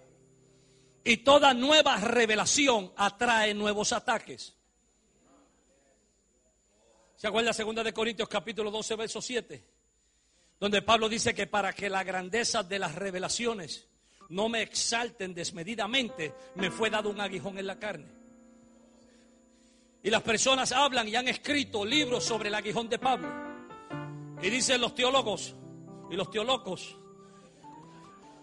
Y toda nueva revelación atrae nuevos ataques. ¿Se acuerda segunda de Corintios capítulo 12 verso 7? Donde Pablo dice que para que la grandeza de las revelaciones no me exalten desmedidamente, me fue dado un aguijón en la carne. Y las personas hablan y han escrito libros sobre el aguijón de Pablo. Y dicen los teólogos y los teólogos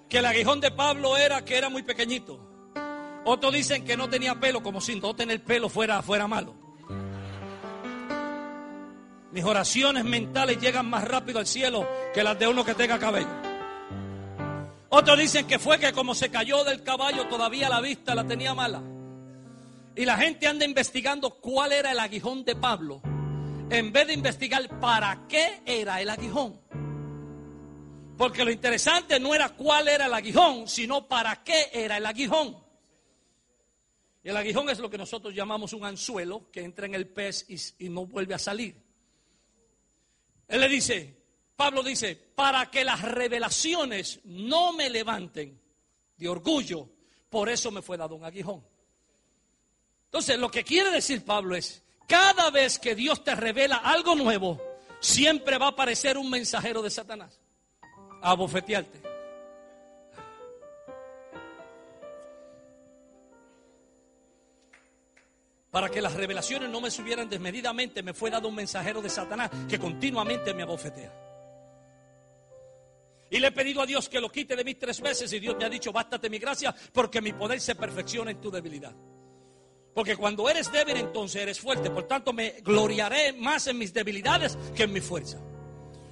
que el aguijón de Pablo era que era muy pequeñito. Otros dicen que no tenía pelo, como si no tener pelo fuera, fuera malo. Mis oraciones mentales llegan más rápido al cielo que las de uno que tenga cabello. Otros dicen que fue que como se cayó del caballo todavía la vista la tenía mala. Y la gente anda investigando cuál era el aguijón de Pablo, en vez de investigar para qué era el aguijón. Porque lo interesante no era cuál era el aguijón, sino para qué era el aguijón. El aguijón es lo que nosotros llamamos un anzuelo que entra en el pez y, no vuelve a salir. Él le dice, Pablo dice, para que las revelaciones no me levanten de orgullo, por eso me fue dado un aguijón. Entonces, lo que quiere decir Pablo es, cada vez que Dios te revela algo nuevo, siempre va a aparecer un mensajero de Satanás a bofetearte. Para que las revelaciones no me subieran desmedidamente, me fue dado un mensajero de Satanás que continuamente me abofetea. Y le he pedido a Dios que lo quite de mí tres veces y Dios me ha dicho, bástate mi gracia porque mi poder se perfecciona en tu debilidad. Porque cuando eres débil entonces eres fuerte. Por tanto me gloriaré más en mis debilidades que en mi fuerza.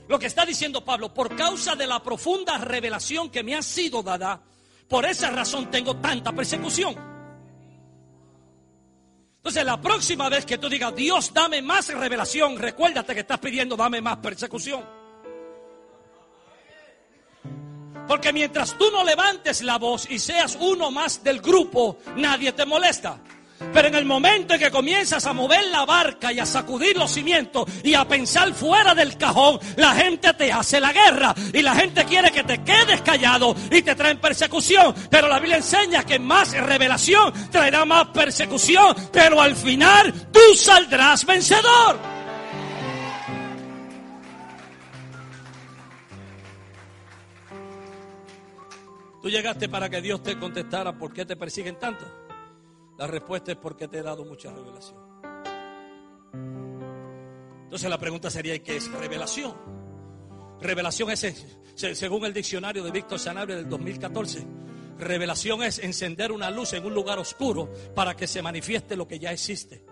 Lo que está diciendo Pablo, por causa de la profunda revelación que me ha sido dada, Por esa razón tengo tanta persecución. Entonces la próxima vez que tú digas, Dios, dame más revelación, recuérdate que estás pidiendo, dame más persecución. Porque mientras tú no levantes la voz y seas uno más del grupo, nadie te molesta. Pero en el momento en que comienzas a mover la barca y a sacudir los cimientos y a pensar fuera del cajón, la gente te hace la guerra y la gente quiere que te quedes callado y te traen persecución. Pero la Biblia enseña que más revelación traerá más persecución, pero al final tú saldrás vencedor. Tú llegaste para que Dios te contestara por qué te persiguen tanto. La respuesta es porque te he dado mucha revelación. Entonces la pregunta sería, ¿qué es revelación? Revelación es, según el diccionario de Víctor Sanabria del 2014, revelación es encender una luz en un lugar oscuro para que se manifieste lo que ya existe.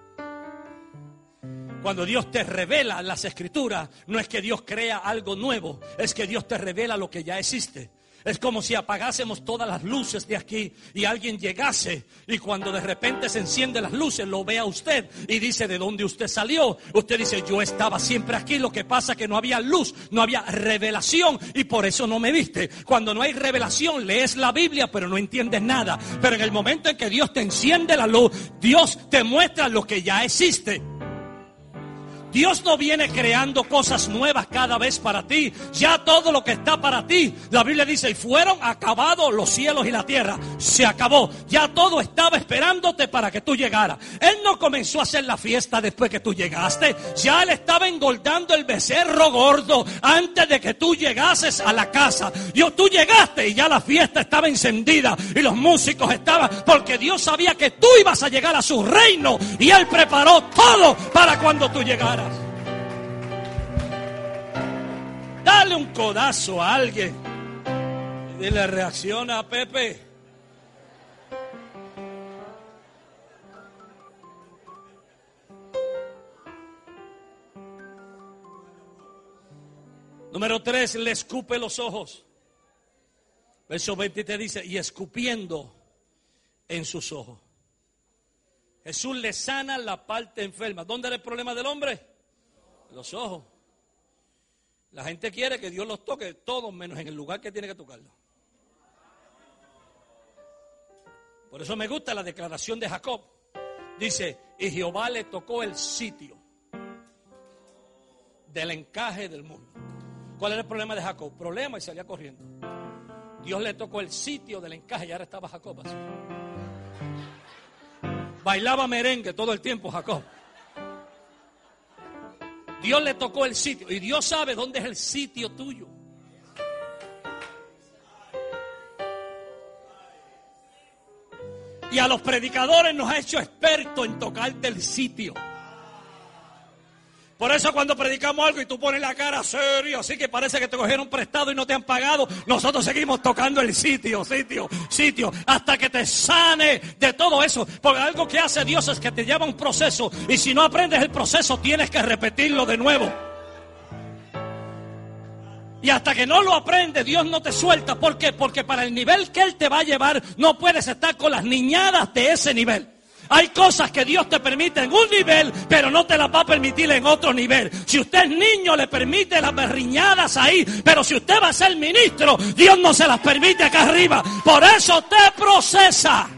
Cuando Dios te revela las escrituras, no es que Dios crea algo nuevo, es que Dios te revela lo que ya existe. Es como si apagásemos todas las luces de aquí y alguien llegase y cuando de repente se encienden las luces lo vea usted y dice de dónde usted salió. Usted dice yo estaba siempre aquí, lo que pasa que no había luz, no había revelación y por eso no me viste. Cuando no hay revelación lees la Biblia pero no entiendes nada. Pero en el momento en que Dios te enciende la luz, Dios te muestra lo que ya existe. Dios no viene creando cosas nuevas cada vez para ti. Ya todo lo que está para ti, la Biblia dice, y fueron acabados los cielos y la tierra. Se acabó. Ya todo estaba esperándote para que tú llegaras. Él no comenzó a hacer la fiesta después que tú llegaste. Ya él estaba engordando el becerro gordo antes de que tú llegases a la casa. Yo, tú llegaste y ya la fiesta estaba encendida y los músicos estaban, porque Dios sabía que tú ibas a llegar a su reino y él preparó todo para cuando tú llegaras. Dale un codazo a alguien y dile reacciona a Pepe. Número tres, le escupe los ojos. Verso 20 te dice, y escupiendo en sus ojos. Jesús le sana la parte enferma. ¿Dónde era el problema del hombre? Los ojos. La gente quiere que Dios los toque todos menos en el lugar que tiene que tocarlo. Por eso me gusta la declaración de Jacob. Dice, y Jehová le tocó el sitio del encaje del mundo. ¿Cuál era el problema de Jacob? Problema y salía corriendo. Dios le tocó el sitio del encaje y ahora estaba Jacob así. Bailaba merengue todo el tiempo Jacob. Dios le tocó el sitio y Dios sabe dónde es el sitio tuyo. Y a los predicadores nos ha hecho expertos en tocarte el sitio. Por eso cuando predicamos algo y tú pones la cara serio, así que parece que te cogieron prestado y no te han pagado, nosotros seguimos tocando el sitio, sitio, sitio, hasta que te sane de todo eso. Porque algo que hace Dios es que te lleva un proceso y si no aprendes el proceso tienes que repetirlo de nuevo. Y hasta que no lo aprendes, Dios no te suelta. ¿Por qué? Porque para el nivel que Él te va a llevar, no puedes estar con las niñadas de ese nivel. Hay cosas que Dios te permite en un nivel, pero no te las va a permitir en otro nivel. Si usted es niño, le permite las berriñadas ahí, pero si usted va a ser ministro, Dios no se las permite acá arriba. Por eso te procesa.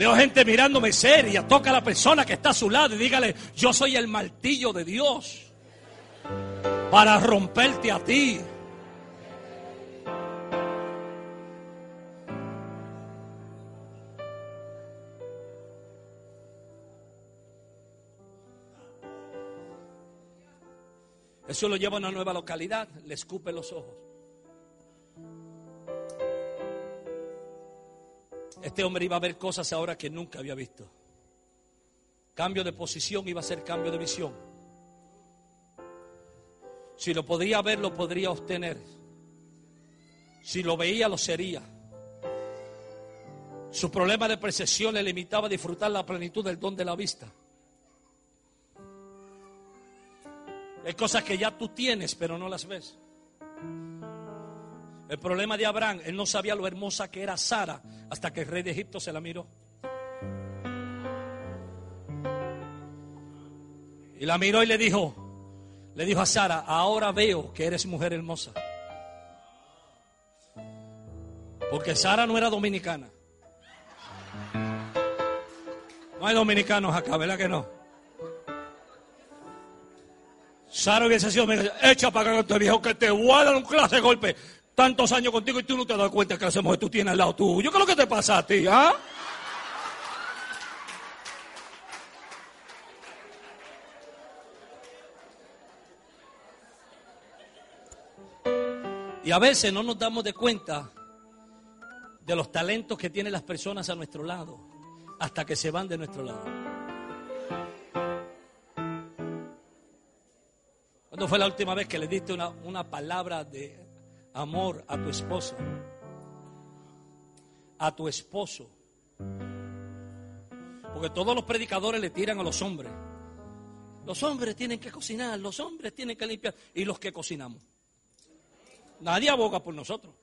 Veo gente mirándome seria. Toca a la persona que está a su lado y dígale, yo soy el martillo de Dios para romperte a ti. Eso lo lleva a una nueva localidad, le escupe los ojos. Este hombre iba a ver cosas ahora que nunca había visto. Cambio de posición iba a ser cambio de visión. Si lo podría ver, lo podría obtener. Si lo veía, lo sería. Su problema de percepción le limitaba a disfrutar la plenitud del don de la vista. Hay cosas que ya tú tienes, pero no las ves. El problema de Abraham, él no sabía lo hermosa que era Sara hasta que el rey de Egipto se la miró. Y la miró y le dijo, le dijo a Sara, ahora veo que eres mujer hermosa. Porque Sara no era dominicana. No hay dominicanos acá, ¿verdad que no? Sara hubiese sido, echa para acá este viejo que te voy a un clase de golpe tantos años contigo y tú no te das cuenta que esa mujer tú tienes al lado tuyo. ¿Qué es lo que te pasa a ti? ¿ah? Y a veces no nos damos de cuenta de los talentos que tienen las personas a nuestro lado hasta que se van de nuestro lado. ¿Cuándo fue la última vez que le diste una, una palabra de amor a tu esposa, a tu esposo. Porque todos los predicadores le tiran a los hombres. Los hombres tienen que cocinar, los hombres tienen que limpiar. Y los que cocinamos. Nadie aboga por nosotros.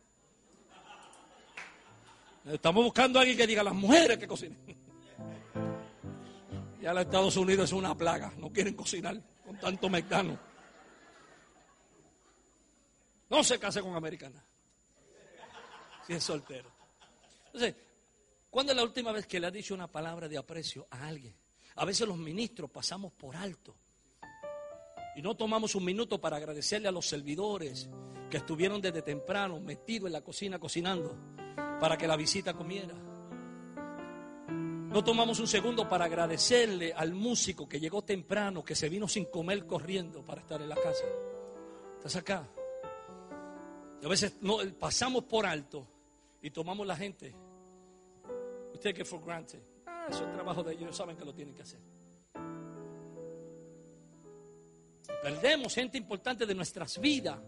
Estamos buscando a alguien que diga las mujeres que cocinen. Ya los Estados Unidos es una plaga. No quieren cocinar con tanto mecano. No se case con americana. Si es soltero. Entonces, ¿cuándo es la última vez que le ha dicho una palabra de aprecio a alguien? A veces los ministros pasamos por alto y no tomamos un minuto para agradecerle a los servidores que estuvieron desde temprano metidos en la cocina cocinando para que la visita comiera. No tomamos un segundo para agradecerle al músico que llegó temprano, que se vino sin comer corriendo para estar en la casa. ¿Estás acá? A veces pasamos por alto y tomamos la gente. Take it for granted. Ah, eso es trabajo de ellos, saben que lo tienen que hacer. Perdemos gente importante de nuestras vidas.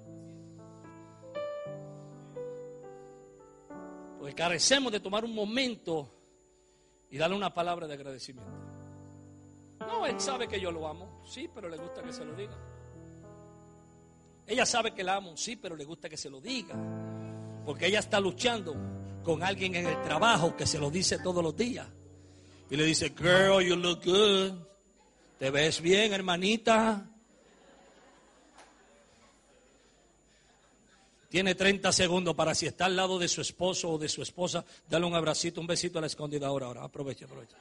Porque carecemos de tomar un momento y darle una palabra de agradecimiento. No, él sabe que yo lo amo, sí, pero le gusta que se lo diga. Ella sabe que la amo, sí, pero le gusta que se lo diga. Porque ella está luchando con alguien en el trabajo que se lo dice todos los días. Y le dice, girl, you look good. Te ves bien, hermanita. Tiene 30 segundos para si está al lado de su esposo o de su esposa, darle un abracito, un besito a la escondida ahora, ahora. Aprovecha, aprovecha.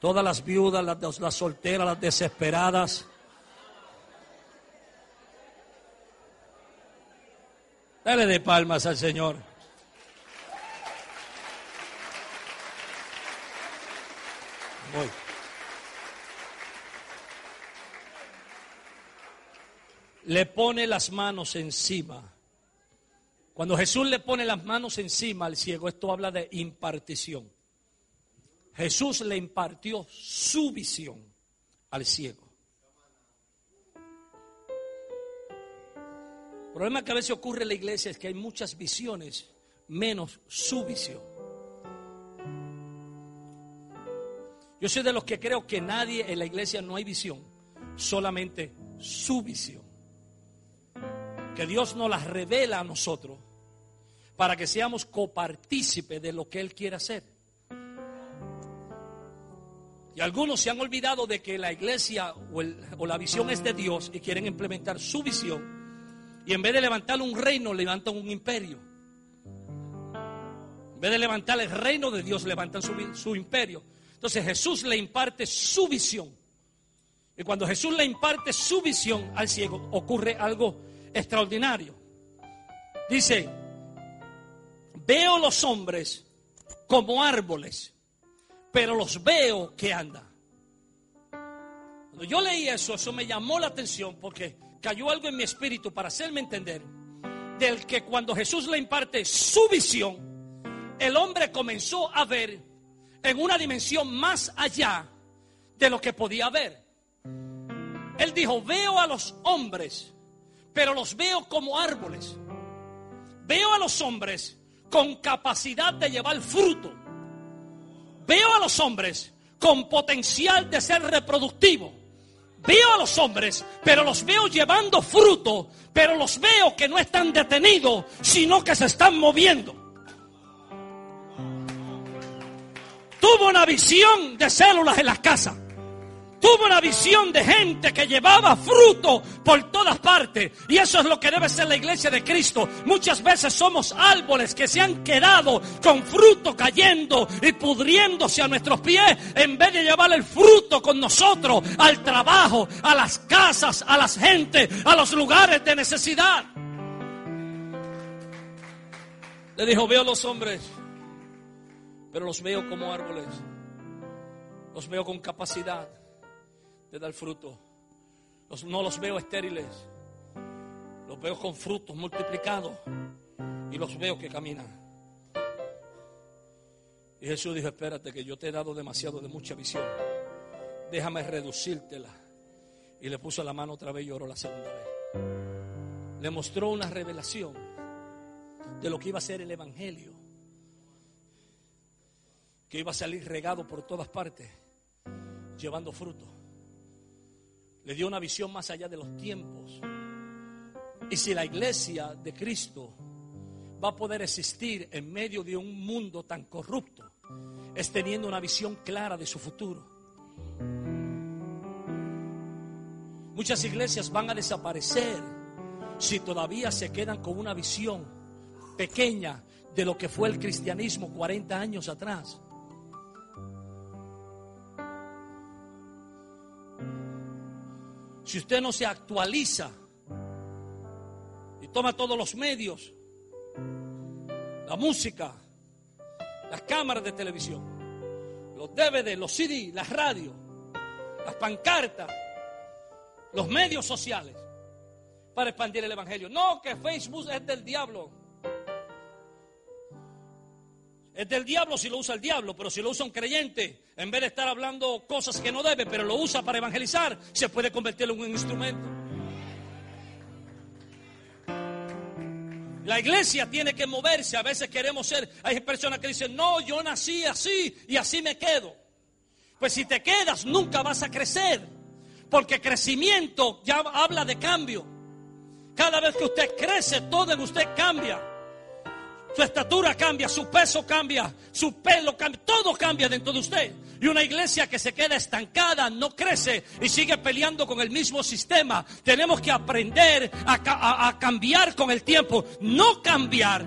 Todas las viudas, las solteras, las desesperadas. Dale de palmas al Señor. Voy. Le pone las manos encima. Cuando Jesús le pone las manos encima al ciego, esto habla de impartición. Jesús le impartió su visión al ciego. Problema que a veces ocurre en la iglesia es que hay muchas visiones, menos su visión. Yo soy de los que creo que nadie en la iglesia no hay visión, solamente su visión. Que Dios nos la revela a nosotros para que seamos copartícipes de lo que Él quiere hacer. Y algunos se han olvidado de que la iglesia o la visión es de Dios y quieren implementar su visión y en vez de levantar un reino, levantan un imperio. En vez de levantar el reino de Dios, levantan su, imperio. Entonces Jesús le imparte su visión. Y cuando Jesús le imparte su visión al ciego, ocurre algo extraordinario. Dice, veo los hombres como árboles, pero los veo que andan. Cuando yo leí eso, eso me llamó la atención porque cayó algo en mi espíritu para hacerme entender del que cuando Jesús le imparte su visión, el hombre comenzó a ver en una dimensión más allá de lo que podía ver. Él dijo, veo a los hombres, pero los veo como árboles. Veo a los hombres con capacidad de llevar fruto. Veo a los hombres con potencial de ser reproductivo. Veo a los hombres, pero los veo llevando fruto, pero los veo que no están detenidos, sino que se están moviendo. Tuvo una visión de células en las casas. Tuvo una visión de gente que llevaba fruto por todas partes. Y eso es lo que debe ser la iglesia de Cristo. Muchas veces somos árboles que se han quedado con fruto cayendo y pudriéndose a nuestros pies en vez de llevar el fruto con nosotros al trabajo, a las casas, a las gentes, a los lugares de necesidad. Le dijo, veo los hombres, pero los veo como árboles. Los veo con capacidad de dar fruto. no los veo estériles, los veo con frutos multiplicados y los veo que caminan. Y Jesús dijo, espérate que yo te he dado demasiado de mucha visión. Déjame reducírtela. Y le puso la mano otra vez y lloró la segunda vez. Le mostró una revelación de lo que iba a ser el Evangelio. Que iba a salir regado por todas partes, llevando fruto le dio una visión más allá de los tiempos. Y si la iglesia de Cristo va a poder existir en medio de un mundo tan corrupto, es teniendo una visión clara de su futuro. Muchas iglesias van a desaparecer si todavía se quedan con una visión pequeña de lo que fue el cristianismo 40 años atrás. Si usted no se actualiza y toma todos los medios, la música, las cámaras de televisión, los DVD, los CD, las radios, las pancartas, los medios sociales para expandir el Evangelio. No, que Facebook es del diablo. Es del diablo si lo usa el diablo, pero si lo usa un creyente, en vez de estar hablando cosas que no debe, pero lo usa para evangelizar, se puede convertir en un instrumento. La iglesia tiene que moverse. A veces queremos ser. Hay personas que dicen, no, yo nací así y así me quedo. Pues si te quedas, nunca vas a crecer. Porque crecimiento ya habla de cambio. Cada vez que usted crece, todo en usted cambia. Su estatura cambia, su peso cambia, su pelo cambia, todo cambia dentro de usted. Y una iglesia que se queda estancada, no crece y sigue peleando con el mismo sistema. Tenemos que aprender a, cambiar con el tiempo, no cambiar,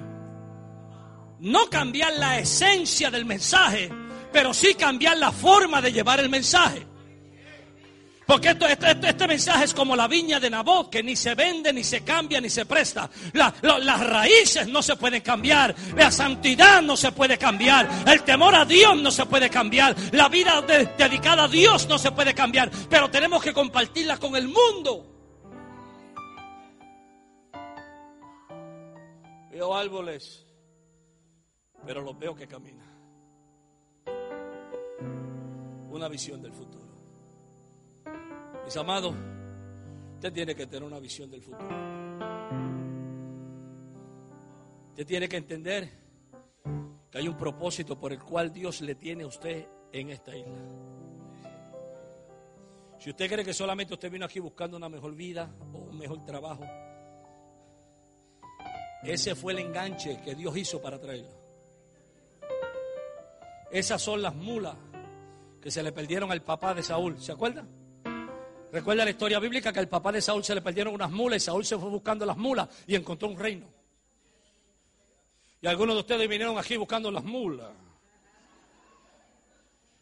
no cambiar la esencia del mensaje, pero sí cambiar la forma de llevar el mensaje. Porque este, mensaje es como la viña de Nabot, que ni se vende, ni se cambia, ni se presta. las raíces no se pueden cambiar. La santidad no se puede cambiar. El temor a Dios no se puede cambiar. La vida dedicada a Dios no se puede cambiar. Pero tenemos que compartirla con el mundo. Veo árboles, pero los veo que caminan. Una visión del futuro. Mis amados, usted tiene que tener una visión del futuro. Usted tiene que entender que hay un propósito por el cual Dios le tiene a usted en esta isla. Si usted cree que solamente usted vino aquí buscando una mejor vida o un mejor trabajo, ese fue el enganche que Dios hizo para traerlo. Esas son las mulas que se le perdieron al papá de Saúl. ¿Se acuerdan? Recuerda la historia bíblica que al papá de Saúl se le perdieron unas mulas y Saúl se fue buscando las mulas y encontró un reino. Y algunos de ustedes vinieron aquí buscando las mulas.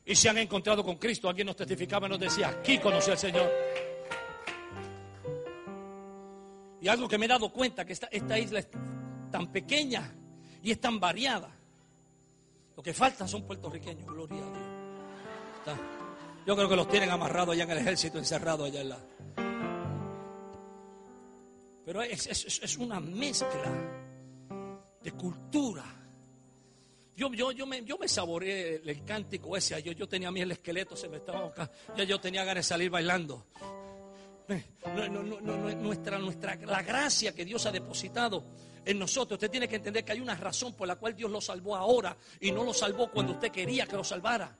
Y se han encontrado con Cristo. Alguien nos testificaba y nos decía, aquí conocí al Señor. Y algo que me he dado cuenta, que esta isla es tan pequeña y es tan variada. Lo que falta son puertorriqueños, gloria a Dios. Yo creo que los tienen amarrados allá en el ejército, encerrados allá en la. Pero es, una mezcla de cultura. Yo, yo, yo, me, yo me saboreé el, cántico ese. Yo, yo tenía a mí el esqueleto, se me estaba acá. Ya yo tenía ganas de salir bailando. nuestra, nuestra, la gracia que Dios ha depositado en nosotros. Usted tiene que entender que hay una razón por la cual Dios lo salvó ahora y no lo salvó cuando usted quería que lo salvara.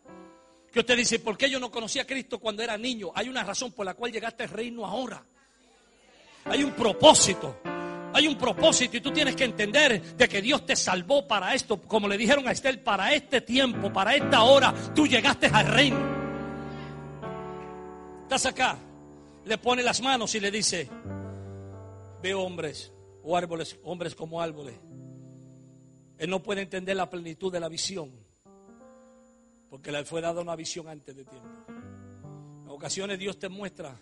Que usted dice, ¿por qué yo no conocía a Cristo cuando era niño? Hay una razón por la cual llegaste al reino ahora. Hay un propósito. Hay un propósito y tú tienes que entender de que Dios te salvó para esto. Como le dijeron a Estel, para este tiempo, para esta hora, tú llegaste al reino. Estás acá, le pone las manos y le dice, veo hombres o árboles, hombres como árboles. Él no puede entender la plenitud de la visión, porque le fue dada una visión antes de tiempo. En ocasiones Dios te muestra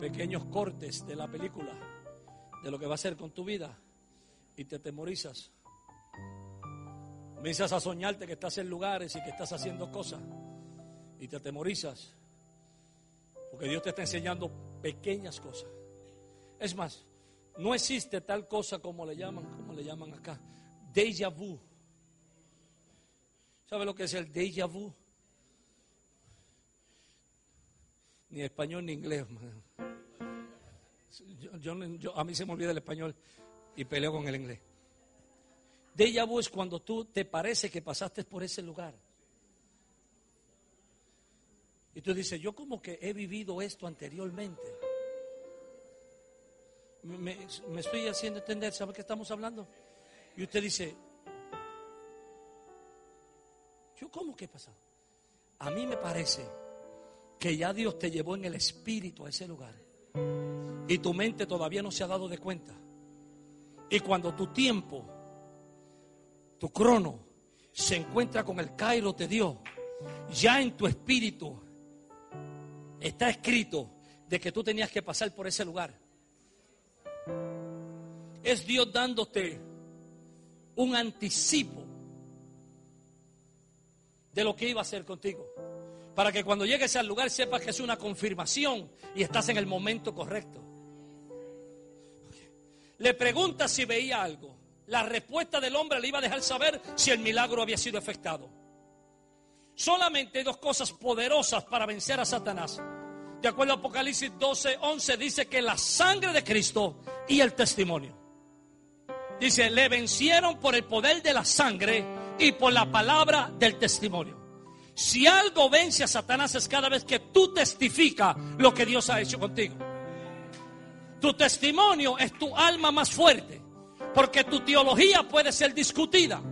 pequeños cortes de la película de lo que va a hacer con tu vida y te atemorizas. Comienzas a soñarte que estás en lugares y que estás haciendo cosas y te atemorizas. Porque Dios te está enseñando pequeñas cosas. Es más, no existe tal cosa como le llaman, como le llaman acá, déjà vu. ¿Sabe lo que es el déjà vu? Ni español ni inglés. Yo, a mí se me olvida el español y peleo con el inglés. Déjà vu es cuando tú te parece que pasaste por ese lugar. Y tú dices, yo como que he vivido esto anteriormente. Me, estoy haciendo entender, ¿sabe qué estamos hablando? Y usted dice, yo como que he pasado. A mí me parece que ya Dios te llevó en el espíritu a ese lugar y tu mente todavía no se ha dado de cuenta. Y cuando tu tiempo, tu crono, se encuentra con el Cairo de Dios, ya en tu espíritu está escrito de que tú tenías que pasar por ese lugar. Es Dios dándote un anticipo de lo que iba a hacer contigo. Para que cuando llegues al lugar sepas que es una confirmación y estás en el momento correcto. Le pregunta si veía algo. La respuesta del hombre le iba a dejar saber si el milagro había sido efectuado. Solamente hay dos cosas poderosas para vencer a Satanás. De acuerdo a Apocalipsis 12, 11, dice que la sangre de Cristo y el testimonio. Dice, le vencieron por el poder de la sangre y por la palabra del testimonio. Si algo vence a Satanás es cada vez que tú testificas lo que Dios ha hecho contigo. Tu testimonio es tu alma más fuerte, porque tu teología puede ser discutida.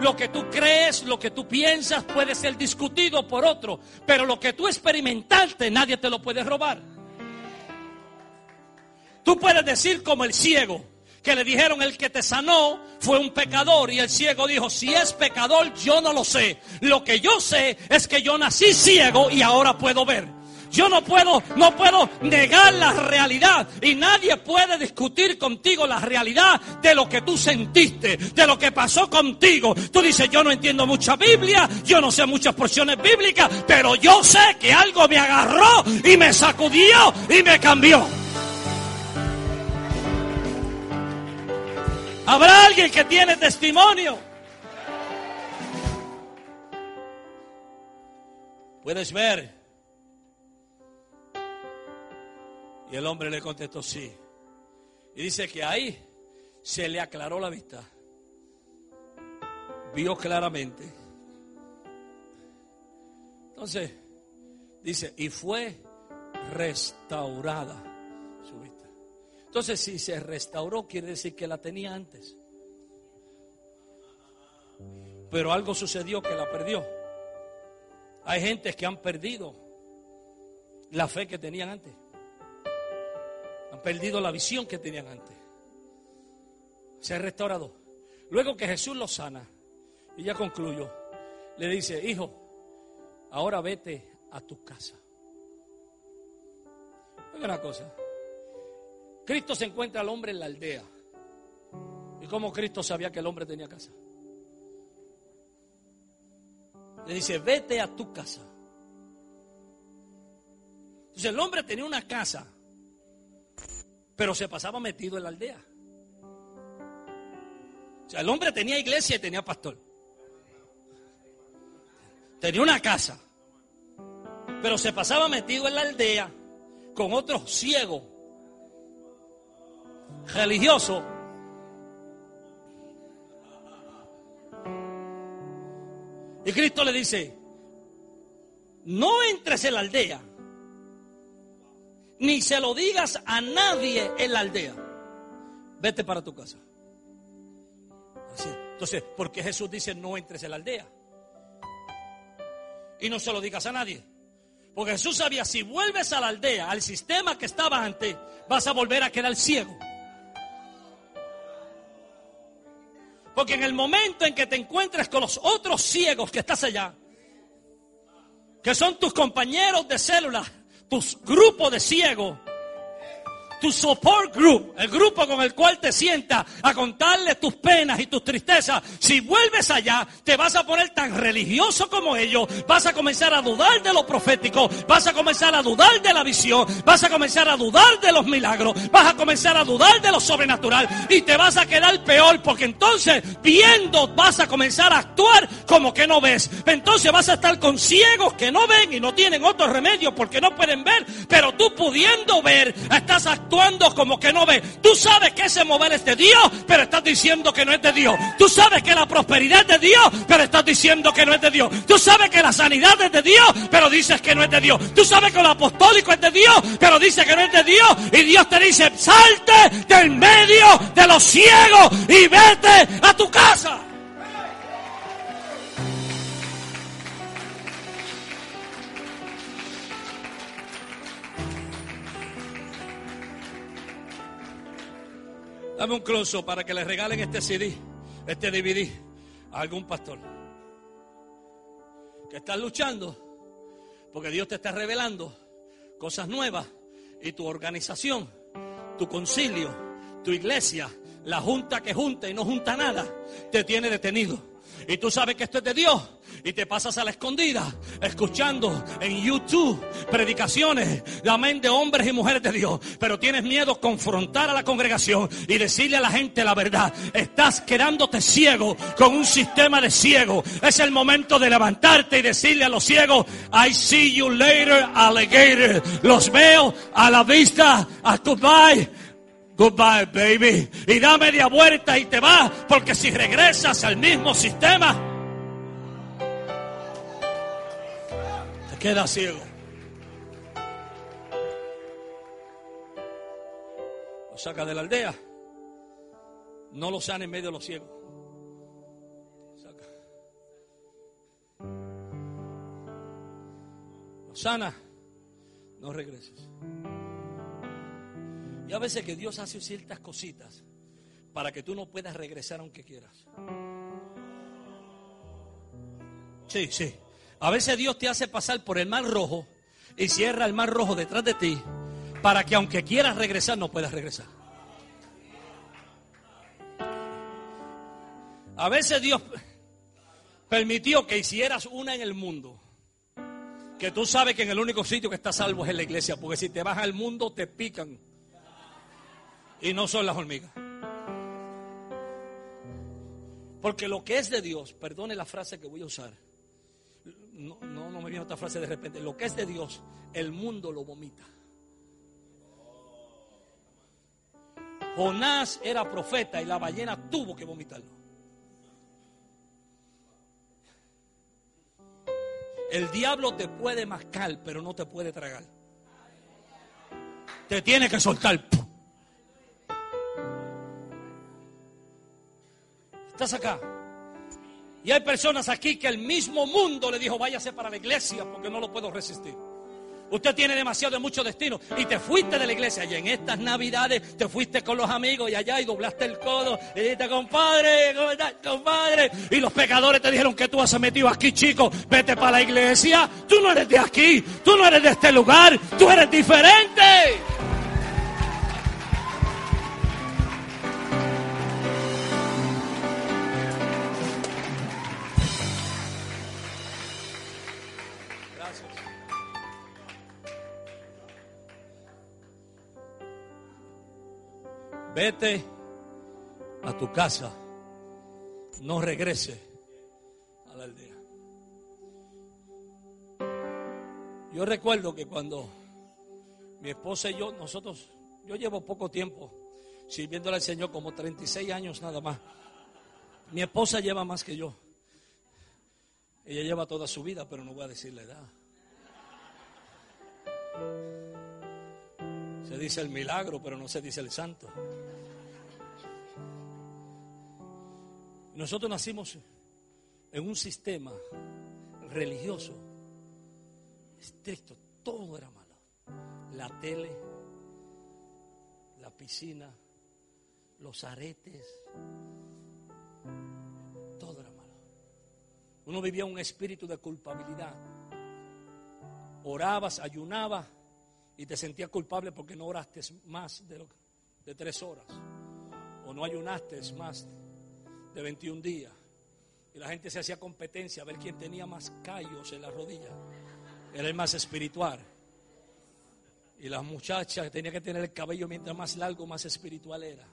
Lo que tú crees, lo que tú piensas puede ser discutido por otro, pero lo que tú experimentaste nadie te lo puede robar. Tú puedes decir como el ciego, que le dijeron el que te sanó fue un pecador y el ciego dijo, si es pecador yo no lo sé. Lo que yo sé es que yo nací ciego y ahora puedo ver. Yo no puedo, no puedo negar la realidad y nadie puede discutir contigo la realidad de lo que tú sentiste, de lo que pasó contigo. Tú dices, yo no entiendo mucha Biblia, yo no sé muchas porciones bíblicas, pero yo sé que algo me agarró y me sacudió y me cambió. Habrá alguien que tiene testimonio. Puedes ver Y el hombre le contestó sí. Y dice que ahí se le aclaró la vista. Vio claramente. Entonces, dice, y fue restaurada. Entonces, si se restauró, quiere decir que la tenía antes. Pero algo sucedió que la perdió. Hay gente que han perdido la fe que tenían antes. Han perdido la visión que tenían antes. Se ha restaurado. Luego que Jesús lo sana, y ya concluyo, le dice, hijo, ahora vete a tu casa. Oiga una cosa. Cristo se encuentra al hombre en la aldea. ¿Y cómo Cristo sabía que el hombre tenía casa? Le dice, vete a tu casa. Entonces el hombre tenía una casa pero se pasaba metido en la aldea. O sea, el hombre tenía iglesia y tenía pastor. Tenía una casa. Pero se pasaba metido en la aldea con otros ciegos, religiosos. Y Cristo le dice, no entres en la aldea, ni se lo digas a nadie en la aldea. Vete para tu casa. Entonces, ¿por qué Jesús dice no entres en la aldea? Y no se lo digas a nadie. Porque Jesús sabía, si vuelves a la aldea, al sistema que estaba antes, vas a volver a quedar ciego. Porque en el momento en que te encuentres con los otros ciegos que estás allá, que son tus compañeros de célula, tus grupos de ciegos, tu support group, el grupo con el cual te sientas a contarle tus penas y tus tristezas, si vuelves allá, te vas a poner tan religioso como ellos, vas a comenzar a dudar de lo profético, vas a comenzar a dudar de la visión, vas a comenzar a dudar de los milagros, vas a comenzar a dudar de lo sobrenatural y te vas a quedar peor porque entonces viendo vas a comenzar a actuar como que no ves. Entonces vas a estar con ciegos que no ven y no tienen otro remedio porque no pueden ver, pero tú pudiendo ver, estás actuando actuando como que no ve. Tú sabes que ese mover es de Dios, pero estás diciendo que no es de Dios. Tú sabes que la prosperidad es de Dios, pero estás diciendo que no es de Dios. Tú sabes que la sanidad es de Dios, pero dices que no es de Dios. Tú sabes que lo apostólico es de Dios, pero dices que no es de Dios. Y Dios te dice, salte del medio de los ciegos y vete a tu casa. Dame un close para que le regalen este CD, este DVD a algún pastor. Que estás luchando porque Dios te está revelando cosas nuevas y tu organización, tu concilio, tu iglesia, la junta que junta y no junta nada, te tiene detenido. Y tú sabes que esto es de Dios y te pasas a la escondida escuchando en YouTube predicaciones, amén, de hombres y mujeres de Dios. Pero tienes miedo confrontar a la congregación y decirle a la gente la verdad. Estás quedándote ciego con un sistema de ciego. Es el momento de levantarte y decirle a los ciegos, I see you later, alligator. Los veo a la vista, a goodbye. Goodbye, baby. Y da media vuelta y te vas, porque si regresas al mismo sistema, queda ciego. Lo saca de la aldea. No lo sana en medio de los ciegos. Saca. Lo sana. No regreses. Y a veces que Dios hace ciertas cositas para que tú no puedas regresar aunque quieras. Sí, sí. A veces Dios te hace pasar por el mar rojo y cierra el mar rojo detrás de ti para que aunque quieras regresar no puedas regresar. A veces Dios permitió que hicieras una en el mundo. Que tú sabes que en el único sitio que estás salvo es en la iglesia. Porque si te vas al mundo te pican. Y no son las hormigas. Porque lo que es de Dios, perdone la frase que voy a usar no, no, no me viene otra frase de repente. Lo que es de Dios, el mundo lo vomita. Jonás era profeta y la ballena tuvo que vomitarlo. El diablo te puede mascar, pero no te puede tragar. Te tiene que soltar. ¿Estás acá? Y hay personas aquí que el mismo mundo le dijo, váyase para la iglesia porque no lo puedo resistir. Usted tiene demasiado de mucho destino y te fuiste de la iglesia y en estas navidades te fuiste con los amigos y allá y doblaste el codo y dijiste, compadre, compadre. Y los pecadores te dijeron que tú has metido aquí, chico, vete para la iglesia. Tú no eres de aquí, tú no eres de este lugar, tú eres diferente. Vete a tu casa, no regrese a la aldea. Yo recuerdo que cuando mi esposa y yo, nosotros, yo llevo poco tiempo sirviéndole al Señor, como 36 años nada más. Mi esposa lleva más que yo. Ella lleva toda su vida, pero no voy a decir la edad. Se dice el milagro, pero no se dice el santo. Nosotros nacimos en un sistema religioso estricto, todo era malo. La tele, la piscina, los aretes, todo era malo. Uno vivía un espíritu de culpabilidad. Orabas, ayunabas y te sentías culpable porque no oraste más de, de tres horas. O no ayunaste más de 21 días. Y la gente se hacía competencia a ver quién tenía más callos en la rodilla. Era el más espiritual. Y la muchacha tenía que tener el cabello mientras más largo, más espiritual era.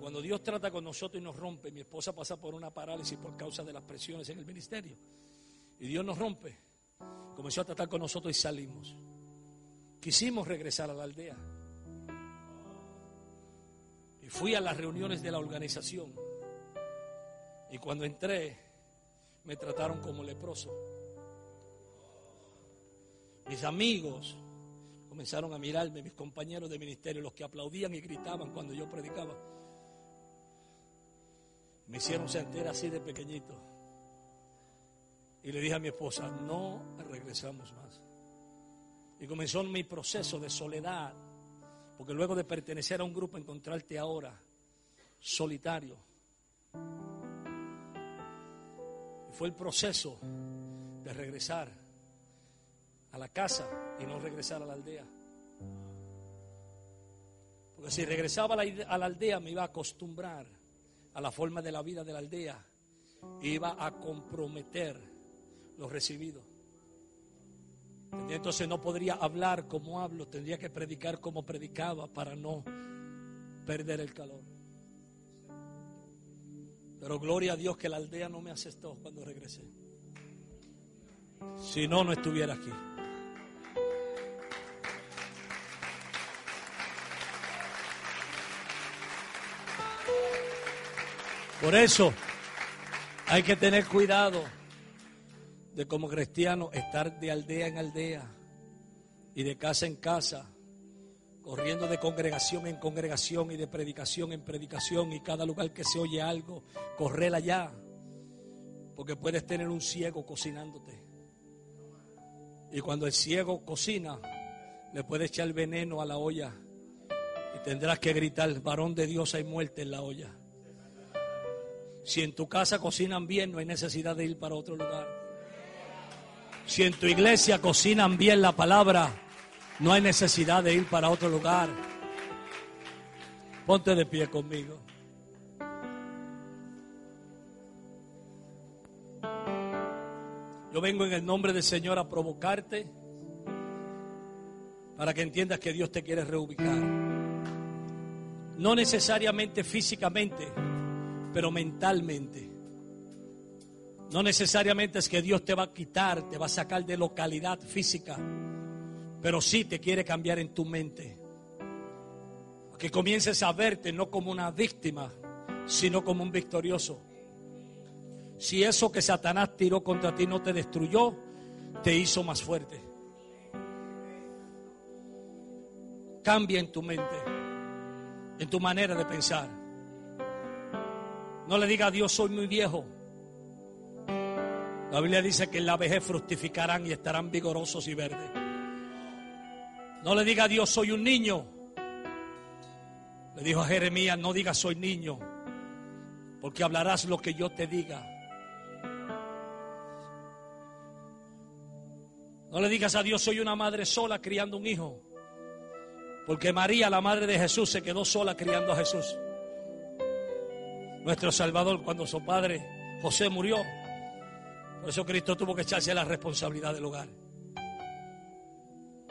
cuando Dios trata con nosotros y nos rompe, mi esposa pasa por una parálisis por causa de las presiones en el ministerio. Y Dios nos rompe. Comenzó a tratar con nosotros y salimos. Quisimos regresar a la aldea. Y fui a las reuniones de la organización. Y cuando entré, me trataron como leproso. Mis amigos comenzaron a mirarme, mis compañeros de ministerio, los que aplaudían y gritaban cuando yo predicaba. Me hicieron sentir así de pequeñito. Y le dije a mi esposa, no regresamos más. Y comenzó mi proceso de soledad, porque luego de pertenecer a un grupo, encontrarte ahora solitario. Y fue el proceso de regresar a la casa y no regresar a la aldea. Porque si regresaba a la, aldea me iba a acostumbrar a la forma de la vida de la aldea. Iba a comprometer lo recibido. Entonces no podría hablar como hablo, tendría que predicar como predicaba para no perder el calor. Pero gloria a Dios que la aldea no me aceptó cuando regresé. Si no, no estuviera aquí. Por eso hay que tener cuidado de como cristiano estar de aldea en aldea y de casa en casa, corriendo de congregación en congregación y de predicación en predicación y cada lugar que se oye algo, correr allá, porque puedes tener un ciego cocinándote. Y cuando el ciego cocina, le puede echar veneno a la olla y tendrás que gritar, varón de Dios hay muerte en la olla. Si en tu casa cocinan bien, no hay necesidad de ir para otro lugar. Si en tu iglesia cocinan bien la palabra, no hay necesidad de ir para otro lugar. Ponte de pie conmigo. Yo vengo en el nombre del Señor a provocarte para que entiendas que Dios te quiere reubicar. No necesariamente físicamente pero mentalmente. No necesariamente es que Dios te va a quitar, te va a sacar de localidad física, pero sí te quiere cambiar en tu mente. Que comiences a verte no como una víctima, sino como un victorioso. Si eso que Satanás tiró contra ti no te destruyó, te hizo más fuerte. Cambia en tu mente, en tu manera de pensar. No le diga a Dios, soy muy viejo. La Biblia dice que en la vejez fructificarán y estarán vigorosos y verdes. No le diga a Dios, soy un niño. Le dijo a Jeremías, no digas soy niño, porque hablarás lo que yo te diga. No le digas a Dios, soy una madre sola criando un hijo, porque María, la madre de Jesús, se quedó sola criando a Jesús nuestro Salvador cuando su padre José murió. Por eso Cristo tuvo que echarse la responsabilidad del hogar.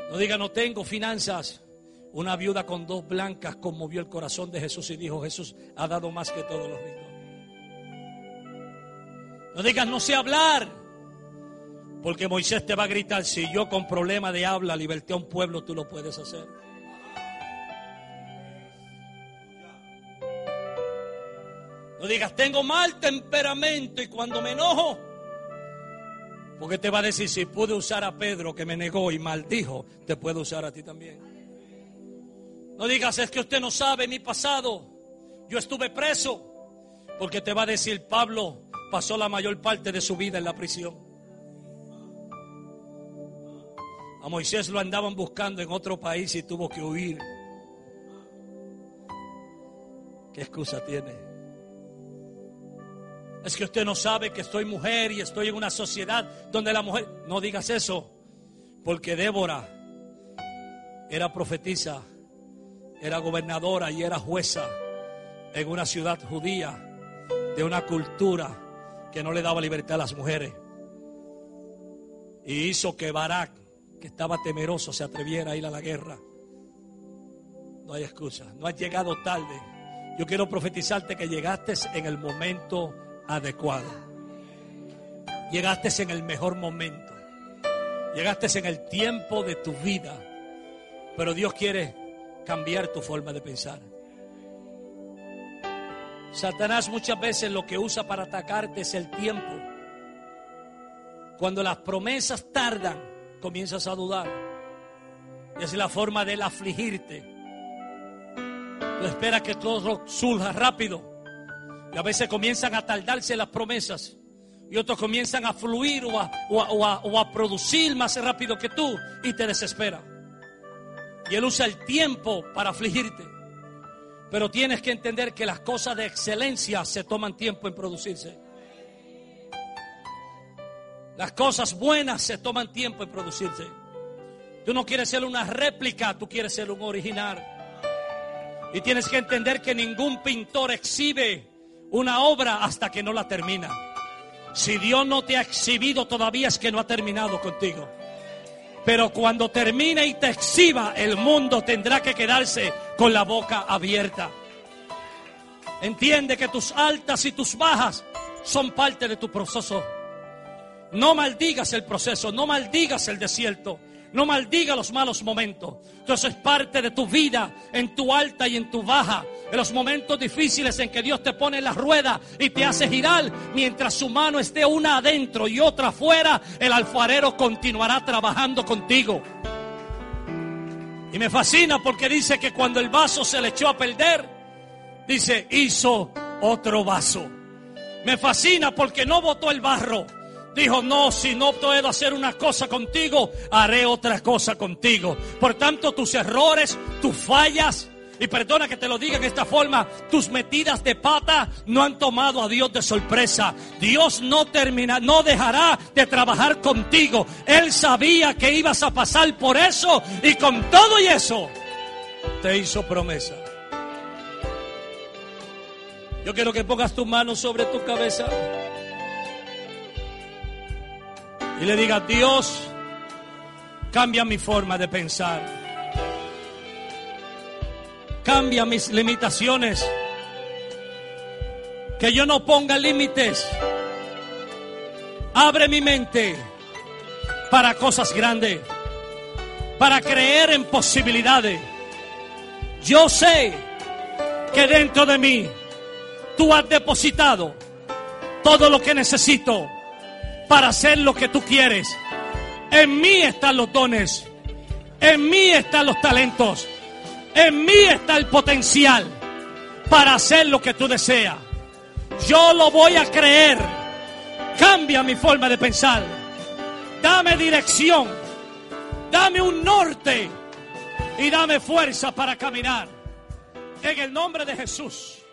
No diga, no tengo finanzas. Una viuda con dos blancas conmovió el corazón de Jesús y dijo, Jesús ha dado más que todos los ricos. No digas, no sé hablar. Porque Moisés te va a gritar, si yo con problema de habla liberté a un pueblo, tú lo puedes hacer. No digas, tengo mal temperamento y cuando me enojo, Porque te va a decir, si pude usar a Pedro que me negó y maldijo, te puedo usar a ti también. No digas, es que usted no sabe mi pasado. Yo estuve preso. Porque te va a decir, Pablo pasó la mayor parte de su vida en la prisión. A Moisés lo andaban buscando en otro país y tuvo que huir. ¿Qué excusa tiene? Es que usted no sabe que estoy mujer y estoy en una sociedad donde la mujer... No digas eso, porque Débora era profetisa, era gobernadora y era jueza en una ciudad judía de una cultura que no le daba libertad a las mujeres. Y hizo que Barak, que estaba temeroso, se atreviera a ir a la guerra. No hay excusa, no has llegado tarde. Yo quiero profetizarte que llegaste en el momento adecuado. Llegaste en el mejor momento. Llegaste en el tiempo de tu vida. Pero Dios quiere cambiar tu forma de pensar. Satanás muchas veces lo que usa para atacarte es el tiempo. Cuando las promesas tardan, comienzas a dudar. Y es la forma de afligirte. Tú esperas que todo surja rápido. Y a veces comienzan a tardarse las promesas. Y otros comienzan a fluir o a, o a producir más rápido que tú. Y te desespera. Y él usa el tiempo para afligirte. Pero tienes que entender que las cosas de excelencia se toman tiempo en producirse. Las cosas buenas se toman tiempo en producirse. Tú no quieres ser una réplica, tú quieres ser un original. Y tienes que entender que ningún pintor exhibe una obra hasta que no la termina. Si Dios no te ha exhibido todavía es que no ha terminado contigo. Pero cuando termine y te exhiba, el mundo tendrá que quedarse con la boca abierta. Entiende que tus altas y tus bajas son parte de tu proceso. No maldigas el proceso, no maldigas el desierto. No maldiga los malos momentos. Eso es parte de tu vida, en tu alta y en tu baja. En los momentos difíciles en que Dios te pone la rueda y te hace girar, mientras su mano esté una adentro y otra afuera, el alfarero continuará trabajando contigo. Y me fascina porque dice que cuando el vaso se le echó a perder, dice, hizo otro vaso. Me fascina porque no botó el barro, Dijo, no, si no puedo hacer una cosa contigo, haré otra cosa contigo. Por tanto, tus errores, tus fallas, y perdona que te lo diga de esta forma, tus metidas de pata no han tomado a Dios de sorpresa. Dios no termina, no dejará de trabajar contigo. Él sabía que ibas a pasar por eso y con todo y eso te hizo promesa. Yo quiero que pongas tu mano sobre tu cabeza y le diga, Dios, cambia mi forma de pensar. Cambia mis limitaciones. Que yo no ponga límites. Abre mi mente para cosas grandes. Para creer en posibilidades. Yo sé que dentro de mí tú has depositado todo lo que necesito para hacer lo que tú quieres. En mí están los dones. En mí están los talentos. En mí está el potencial para hacer lo que tú deseas. Yo lo voy a creer. Cambia mi forma de pensar. Dame dirección. Dame un norte. Y dame fuerza para caminar. En el nombre de Jesús.